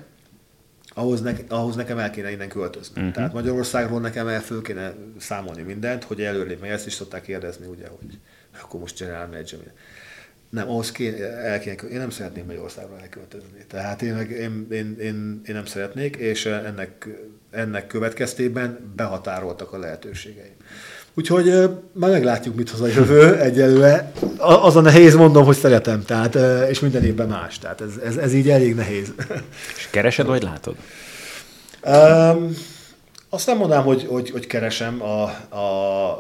ahhoz, ne, ahhoz nekem el kéne innen költözni. Uh-huh. Tehát Magyarországról nekem el föl kéne számolni mindent, hogy előrébb, meg ezt is szokták kérdezni, ugye, hogy akkor most general manager. Nem, ahhoz kéne, el kéne, én nem szeretném Magyarországra elköltözni. Tehát én, én, én, én, én, nem szeretnék, és ennek, ennek következtében behatároltak a lehetőségeim. Úgyhogy már meglátjuk, mit hoz a jövő egyelőre. Az a nehéz, mondom, hogy szeretem, tehát, és minden évben más. Tehát ez, ez, ez így elég nehéz. És keresed, vagy látod? Um, azt nem mondanám, hogy, hogy, hogy keresem a, a,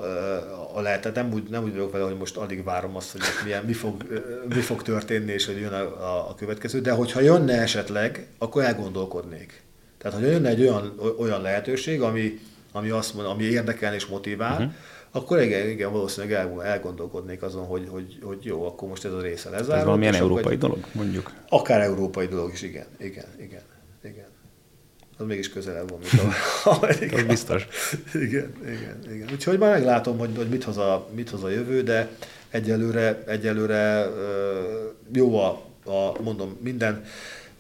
a lehetet. Nem úgy, nem úgy vagyok vele, hogy most alig várom azt, hogy milyen, mi, fog, mi fog történni, és hogy jön a, a, a következő. De hogyha jönne esetleg, akkor elgondolkodnék. Tehát, hogy jönne egy olyan, olyan lehetőség, ami, ami, azt mond, ami érdekel és motivál, uh-huh. akkor igen, igen, valószínűleg el, elgondolkodnék azon, hogy, hogy, hogy jó, akkor most ez a része lezárul. Ez valamilyen európai vagy, dolog, mondjuk? Akár európai dolog is, igen, igen, igen, igen. Az mégis közelebb van, mint Amerika. Ez biztos. Igen, igen, igen. Úgyhogy már meglátom, hogy, hogy mit, hoz a, mit hoz a jövő, de egyelőre, egyelőre jó a, a mondom, minden,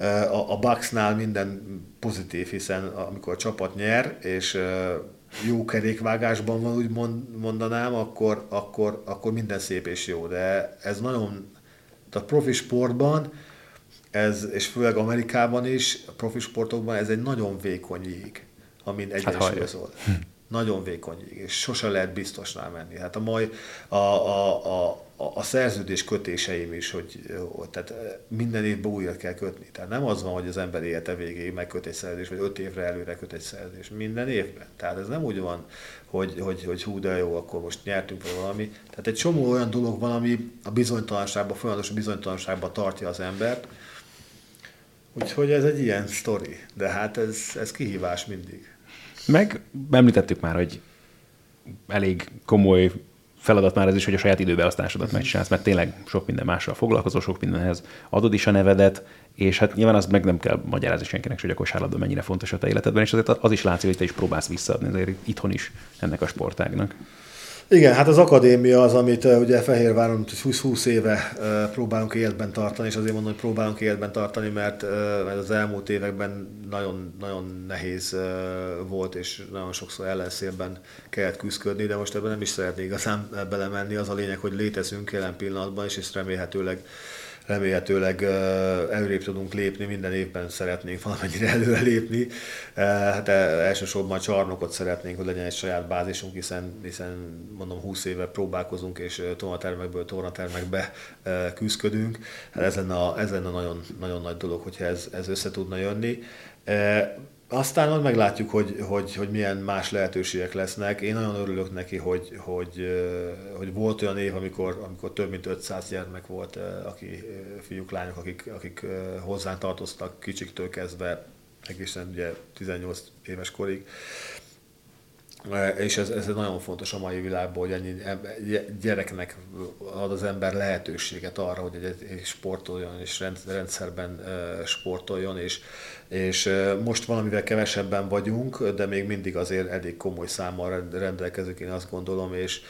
a, a Bucksnál minden pozitív, hiszen amikor a csapat nyer, és jó kerékvágásban van, úgy mondanám, akkor, akkor, akkor minden szép és jó. De ez nagyon, a profi sportban, ez, és főleg Amerikában is, a profi sportokban ez egy nagyon vékony jég, amin egyensúlyozol. Hát nagyon vékony jég, és sose lehet biztosnál menni. Hát a mai, a, a, a, a szerződés kötéseim is, hogy tehát minden évben újra kell kötni. Tehát nem az van, hogy az ember élete végéig megköt egy szerződés, vagy öt évre előre köt egy szerződés. Minden évben. Tehát ez nem úgy van, hogy, hogy, hogy hú, de jó, akkor most nyertünk valami. Tehát egy csomó olyan dolog van, ami a bizonytalanságban, folyamatos bizonytalanságban tartja az embert. Úgyhogy ez egy ilyen sztori. De hát ez, ez kihívás mindig. Meg említettük már, hogy elég komoly feladat már ez is, hogy a saját időbeosztásodat megcsinálsz, mert tényleg sok minden mással foglalkozol, sok mindenhez adod is a nevedet, és hát nyilván az meg nem kell magyarázni senkinek, hogy a kosárlabda mennyire fontos a te életedben, és azért az is látszik, hogy te is próbálsz visszaadni azért itthon is ennek a sportágnak. Igen, hát az akadémia az, amit ugye Fehérváron 20-20 éve próbálunk életben tartani, és azért mondom, hogy próbálunk életben tartani, mert, az elmúlt években nagyon, nagyon nehéz volt, és nagyon sokszor ellenszélben kellett küzdködni, de most ebben nem is szeretnék igazán belemenni. Az a lényeg, hogy létezünk jelen pillanatban, és ezt remélhetőleg remélhetőleg előrébb tudunk lépni, minden évben szeretnénk valamennyire előre lépni. Hát elsősorban a csarnokot szeretnénk, hogy legyen egy saját bázisunk, hiszen, hiszen mondom 20 éve próbálkozunk, és tornatermekből tornatermekbe küzdködünk. Hát ez lenne, a, ez lenne nagyon, nagyon nagy dolog, hogyha ez, ez össze tudna jönni. Aztán majd meglátjuk, hogy, hogy, hogy milyen más lehetőségek lesznek. Én nagyon örülök neki, hogy, hogy, hogy volt olyan év, amikor, amikor több mint 500 gyermek volt, aki, fiúk, lányok, akik, akik hozzánk tartoztak kicsiktől kezdve egészen ugye 18 éves korig. És ez, ez nagyon fontos a mai világban, hogy ennyi gyereknek ad az ember lehetőséget arra, hogy egy, sportoljon, és rendszerben sportoljon, és, és most valamivel kevesebben vagyunk, de még mindig azért elég komoly számmal rendelkezünk, én azt gondolom, és,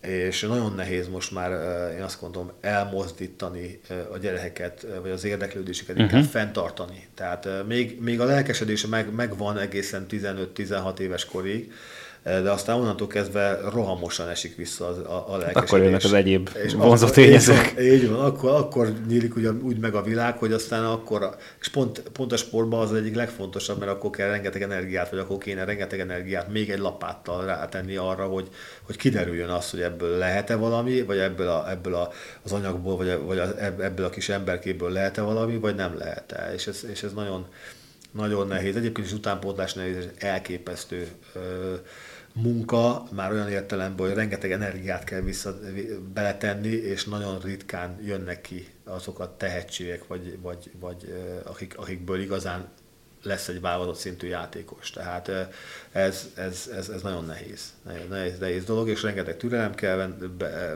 és nagyon nehéz most már, én azt gondolom, elmozdítani a gyerekeket, vagy az érdeklődésüket uh-huh. inkább fenntartani. Tehát még, még a lelkesedése meg, megvan egészen 15-16 éves korig, de aztán onnantól kezdve rohamosan esik vissza az, a, a lelkesedés. Akkor jönnek az egyéb és vonzó tényezők. Így így van akkor, akkor nyílik ugye, úgy meg a világ, hogy aztán akkor, és pont, pont a sportban az egyik legfontosabb, mert akkor kell rengeteg energiát, vagy akkor kéne rengeteg energiát még egy lapáttal rátenni arra, hogy, hogy kiderüljön az, hogy ebből lehet-e valami, vagy ebből, a, ebből a, az anyagból, vagy, vagy ebből a kis emberkéből lehet-e valami, vagy nem lehet-e. És ez, és ez nagyon, nagyon nehéz. Egyébként is utánpótlás nehéz, elképesztő munka, már olyan értelemben, hogy rengeteg energiát kell vissza beletenni, és nagyon ritkán jönnek ki azok a tehetségek, vagy, vagy, vagy akik, akikből igazán lesz egy válogatott szintű játékos. Tehát ez, ez, ez, ez nagyon nehéz. nehéz. Nehéz dolog, és rengeteg türelem kell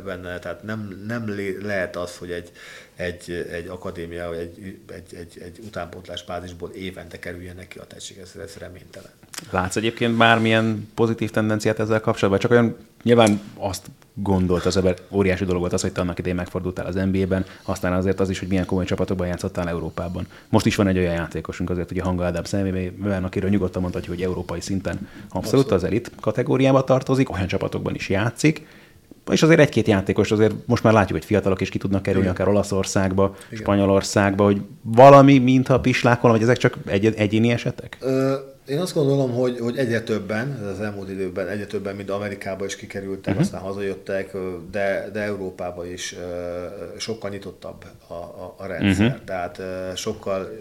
benne, tehát nem, nem lehet az, hogy egy, egy, egy akadémia, vagy egy, egy, egy, egy utánpótlás bázisból évente kerüljenek ki a tehetség, ez, ez reménytelen. Látsz egyébként bármilyen pozitív tendenciát ezzel kapcsolatban? Csak olyan nyilván azt gondolt az ember, óriási dolog volt az, hogy te annak idején megfordultál az NBA-ben, aztán azért az is, hogy milyen komoly csapatokban játszottál Európában. Most is van egy olyan játékosunk azért, hogy a Hanga Ádám személyében, akiről nyugodtan mondhatjuk, hogy európai szinten abszolút az elit kategóriába tartozik, olyan csapatokban is játszik, és azért egy-két játékos azért most már látjuk, hogy fiatalok is ki tudnak kerülni, Igen. akár Olaszországba, Igen. Spanyolországba, hogy valami, mintha pislákol, vagy ezek csak egy, egyéni esetek? Ö, én azt gondolom, hogy, hogy egyre többen, az elmúlt időben egyre többen, mint Amerikába is kikerültek, uh-huh. aztán hazajöttek, de, de Európába is sokkal nyitottabb a, a, a rendszer. Uh-huh. Tehát sokkal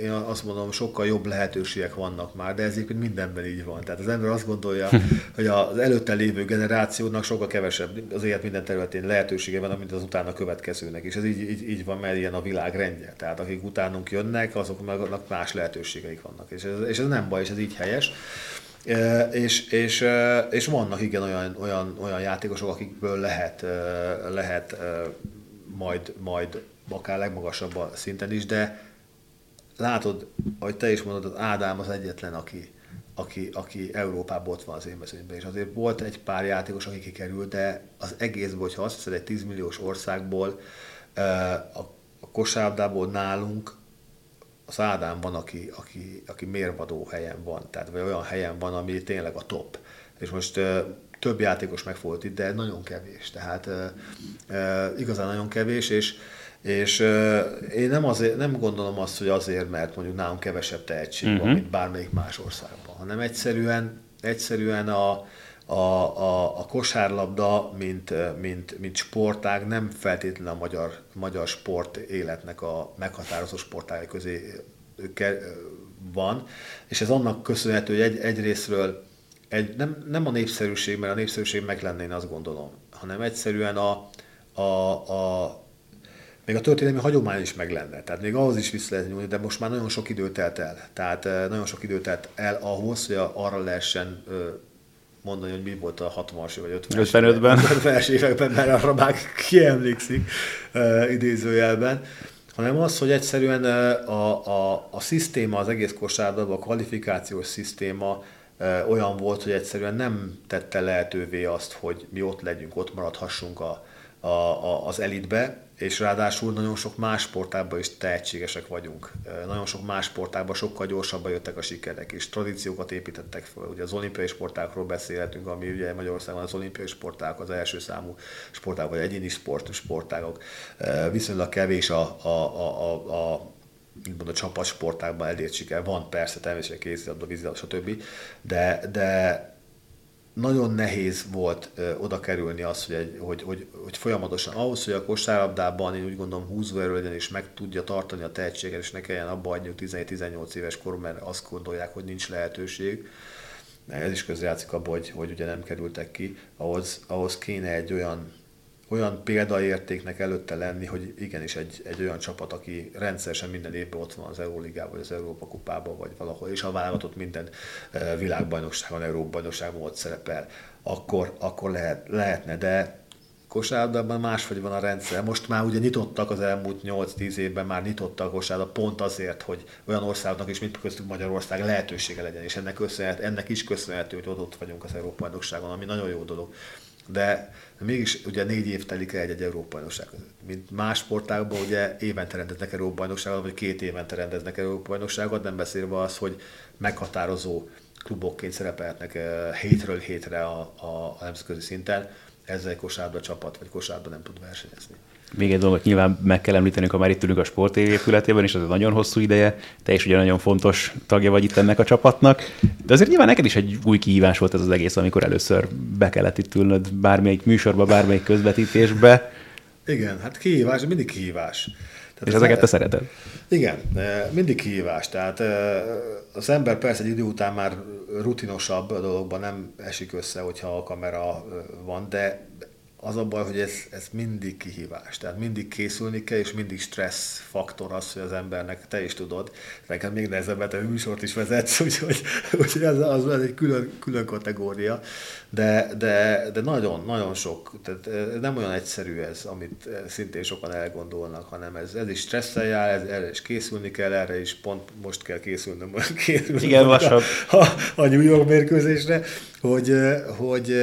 én azt mondom, sokkal jobb lehetőségek vannak már, de ez egyébként mindenben így van. Tehát az ember azt gondolja, hogy az előtte lévő generációnak sokkal kevesebb az élet minden területén lehetősége van, mint az utána következőnek. És ez így, így, így van, mert ilyen a világ rendje. Tehát akik utánunk jönnek, azoknak más lehetőségeik vannak. És ez, és ez nem baj, és ez így helyes. E, és, és, és vannak igen olyan, olyan, olyan játékosok, akikből lehet, lehet majd, majd akár legmagasabb a szinten is, de látod, ahogy te is mondod, az Ádám az egyetlen, aki, aki, aki Európában ott van az én mezőnyben, és azért volt egy pár játékos, aki kikerült, de az egészből, hogyha azt hiszed egy 10 milliós országból, a, a kosárlabdából nálunk az Ádám van, aki, aki, aki mérvadó helyen van, tehát vagy olyan helyen van, ami tényleg a top. És most több játékos megfogott itt, de nagyon kevés, tehát igazán nagyon kevés, és és uh, én nem, azért, nem gondolom azt, hogy azért, mert mondjuk nálunk kevesebb tehetség uh-huh. van, mhm. mint bármelyik más országban, hanem egyszerűen, egyszerűen a, a, a, a kosárlabda, mint, mint, mint sportág nem feltétlenül a magyar, magyar sport életnek a meghatározó sportágai közé van, és ez annak köszönhető, hogy egy, egyrésztről egy, nem, nem a népszerűség, mert a népszerűség meg lenne, én azt gondolom, hanem egyszerűen a, a, a még a történelmi hagyomány is meg lenne. Tehát még ahhoz is vissza lehet nyúlni, de most már nagyon sok idő telt el. Tehát nagyon sok idő telt el ahhoz, hogy arra lehessen mondani, hogy mi volt a 60-as vagy 50-es 55-ben. 50-es években, mert arra már kiemlékszik uh, idézőjelben hanem az, hogy egyszerűen a, a, a szisztéma, az egész kosárlabda, a kvalifikációs szisztéma olyan volt, hogy egyszerűen nem tette lehetővé azt, hogy mi ott legyünk, ott maradhassunk a, a, a, az elitbe, és ráadásul nagyon sok más sportágban is tehetségesek vagyunk. Nagyon sok más sportágban sokkal gyorsabban jöttek a sikerek, és tradíciókat építettek fel. Ugye az olimpiai sportákról beszélhetünk, ami ugye Magyarországon az olimpiai sporták az első számú sportág, vagy egyéni sport, sportágok. Viszonylag kevés a, a, a, a, a a csapatsportákban elért siker. Van persze, természetesen kézilabda, vízilabda, stb. De, de nagyon nehéz volt ö, oda kerülni az, hogy, egy, hogy, hogy, hogy folyamatosan ahhoz, hogy a kosárlabdában én úgy gondolom húzóerő legyen, és meg tudja tartani a tehetséget, és ne kelljen abba adni 17-18 éves korú, mert azt gondolják, hogy nincs lehetőség. Ez is közrejátszik abba, hogy, hogy ugye nem kerültek ki. Ahhoz, ahhoz kéne egy olyan olyan példaértéknek előtte lenni, hogy igenis egy, egy olyan csapat, aki rendszeresen minden évben ott van az Euróligában, vagy az Európa kupában, vagy valahol, és a válogatott minden világbajnokságon, Európa bajnokságon ott szerepel, akkor, akkor lehet, lehetne, de kosárlabdában máshogy van a rendszer. Most már ugye nyitottak az elmúlt 8-10 évben, már nyitottak a kosárlabda pont azért, hogy olyan országoknak is, mint köztük Magyarország lehetősége legyen, és ennek, köszönhet, ennek is köszönhető, hogy ott, ott vagyunk az Európa bajnokságon, ami nagyon jó dolog. De mégis ugye négy év telik el egy-egy Európa bajnokság Mint más sportágban ugye évente rendeznek Európa bajnokságot, vagy két évente rendeznek Európa bajnokságot, nem beszélve az, hogy meghatározó klubokként szerepelhetnek eh, hétről hétre a, a, a nemzetközi szinten ezzel egy kosárba csapat vagy kosárba nem tud versenyezni. Még egy dolgot nyilván meg kell említenünk, ha már itt ülünk a Sport épületében, és ez egy nagyon hosszú ideje, te is ugye nagyon fontos tagja vagy itt ennek a csapatnak, de azért nyilván neked is egy új kihívás volt ez az egész, amikor először be kellett itt ülnöd bármelyik műsorba, bármelyik közvetítésbe. Igen, hát kihívás, mindig kihívás. Tehát és ezeket te szereted? Igen, mindig kihívás. Tehát az ember persze egy idő után már rutinosabb a dologban nem esik össze, hogyha a kamera van, de az a baj, hogy ez, ez mindig kihívás. Tehát mindig készülni kell, és mindig stressz faktor az, hogy az embernek, te is tudod, neked még nehezebb, mert te műsort is vezetsz, úgyhogy, úgyhogy az, az, az egy külön, külön kategória, de, de, de nagyon, nagyon sok, tehát nem olyan egyszerű ez, amit szintén sokan elgondolnak, hanem ez, ez is stresszel jár, ez, erre is készülni kell, erre is pont most kell készülnöm, készülnöm Igen, a, a, a New York mérkőzésre, hogy, hogy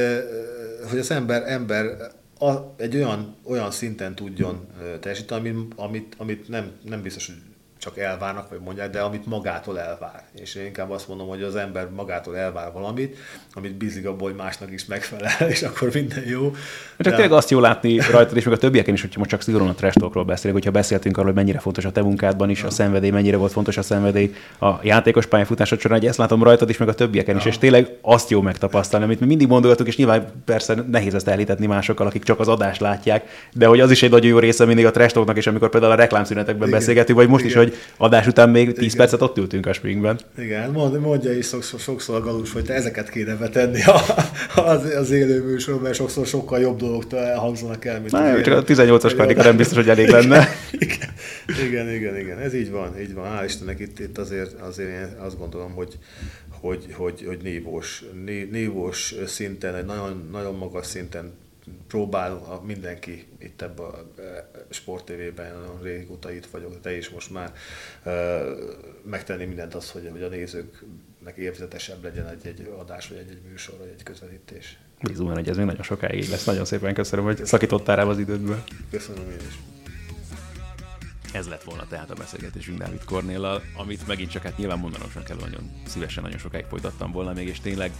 hogy az ember, ember a, egy olyan, olyan szinten tudjon teljesíteni, amit, amit, nem, nem biztos, hogy csak elvárnak, vagy mondják, de amit magától elvár. És én inkább azt mondom, hogy az ember magától elvár valamit, amit bízik abból, hogy másnak is megfelel, és akkor minden jó. Csak de... tényleg azt jó látni rajtad, és meg a többieken is, hogyha most csak szigorúan a trash talkról beszélünk, hogyha beszéltünk arról, hogy mennyire fontos a te munkádban is, ja. a szenvedély, mennyire volt fontos a szenvedély a játékos pályafutásod során, hogy ezt látom rajtad is, meg a többieken ja. is, és tényleg azt jó megtapasztalni, amit mi mindig mondogatunk, és nyilván persze nehéz ezt elhitetni másokkal, akik csak az adást látják, de hogy az is egy nagyon jó része mindig a trash talknak, és amikor például a reklámszünetekben beszélgetünk, vagy most Igen. is, hogy adás után még 10 Igen. percet ott ültünk a springben. Igen, mond, mondja is sokszor, sokszor a galus, hogy te ezeket kéne betenni az, az élő műsorban, mert sokszor sokkal jobb dolgok elhangzanak el, mint Na, csak a 18-as karika nem biztos, hogy elég lenne. igen, igen, igen, igen, ez így van, így van. Hál' Istennek itt, itt azért, azért én azt gondolom, hogy, hogy, hogy, hogy nívós, nívós szinten, egy nagyon, nagyon magas szinten próbál mindenki itt ebben a Sport TV-ben, régóta itt vagyok, te is most már megtenni mindent az, hogy, hogy a nézőknek érzetesebb legyen egy, egy adás, vagy egy, egy műsor, vagy egy közvetítés. Bízunk hogy ez még nagyon sokáig lesz. Nagyon szépen köszönöm, hogy szakítottál rá az idődből. Köszönöm én is. Ez lett volna tehát a beszélgetésünk Dávid Kornéllal, amit megint csak hát nyilván mondanom sem kell, nagyon szívesen, nagyon sokáig folytattam volna még, és tényleg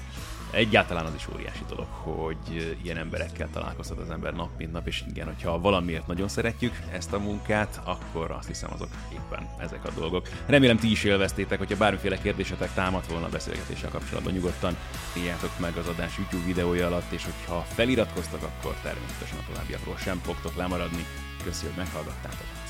egyáltalán az is óriási dolog, hogy ilyen emberekkel találkozhat az ember nap mint nap, és igen, hogyha valamiért nagyon szeretjük ezt a munkát, akkor azt hiszem azok éppen ezek a dolgok. Remélem ti is élveztétek, hogyha bármiféle kérdésetek támadt volna a beszélgetéssel kapcsolatban, nyugodtan írjátok meg az adás YouTube videója alatt, és hogyha feliratkoztak, akkor természetesen a továbbiakról sem fogtok lemaradni. Köszönjük, hogy meghallgattátok.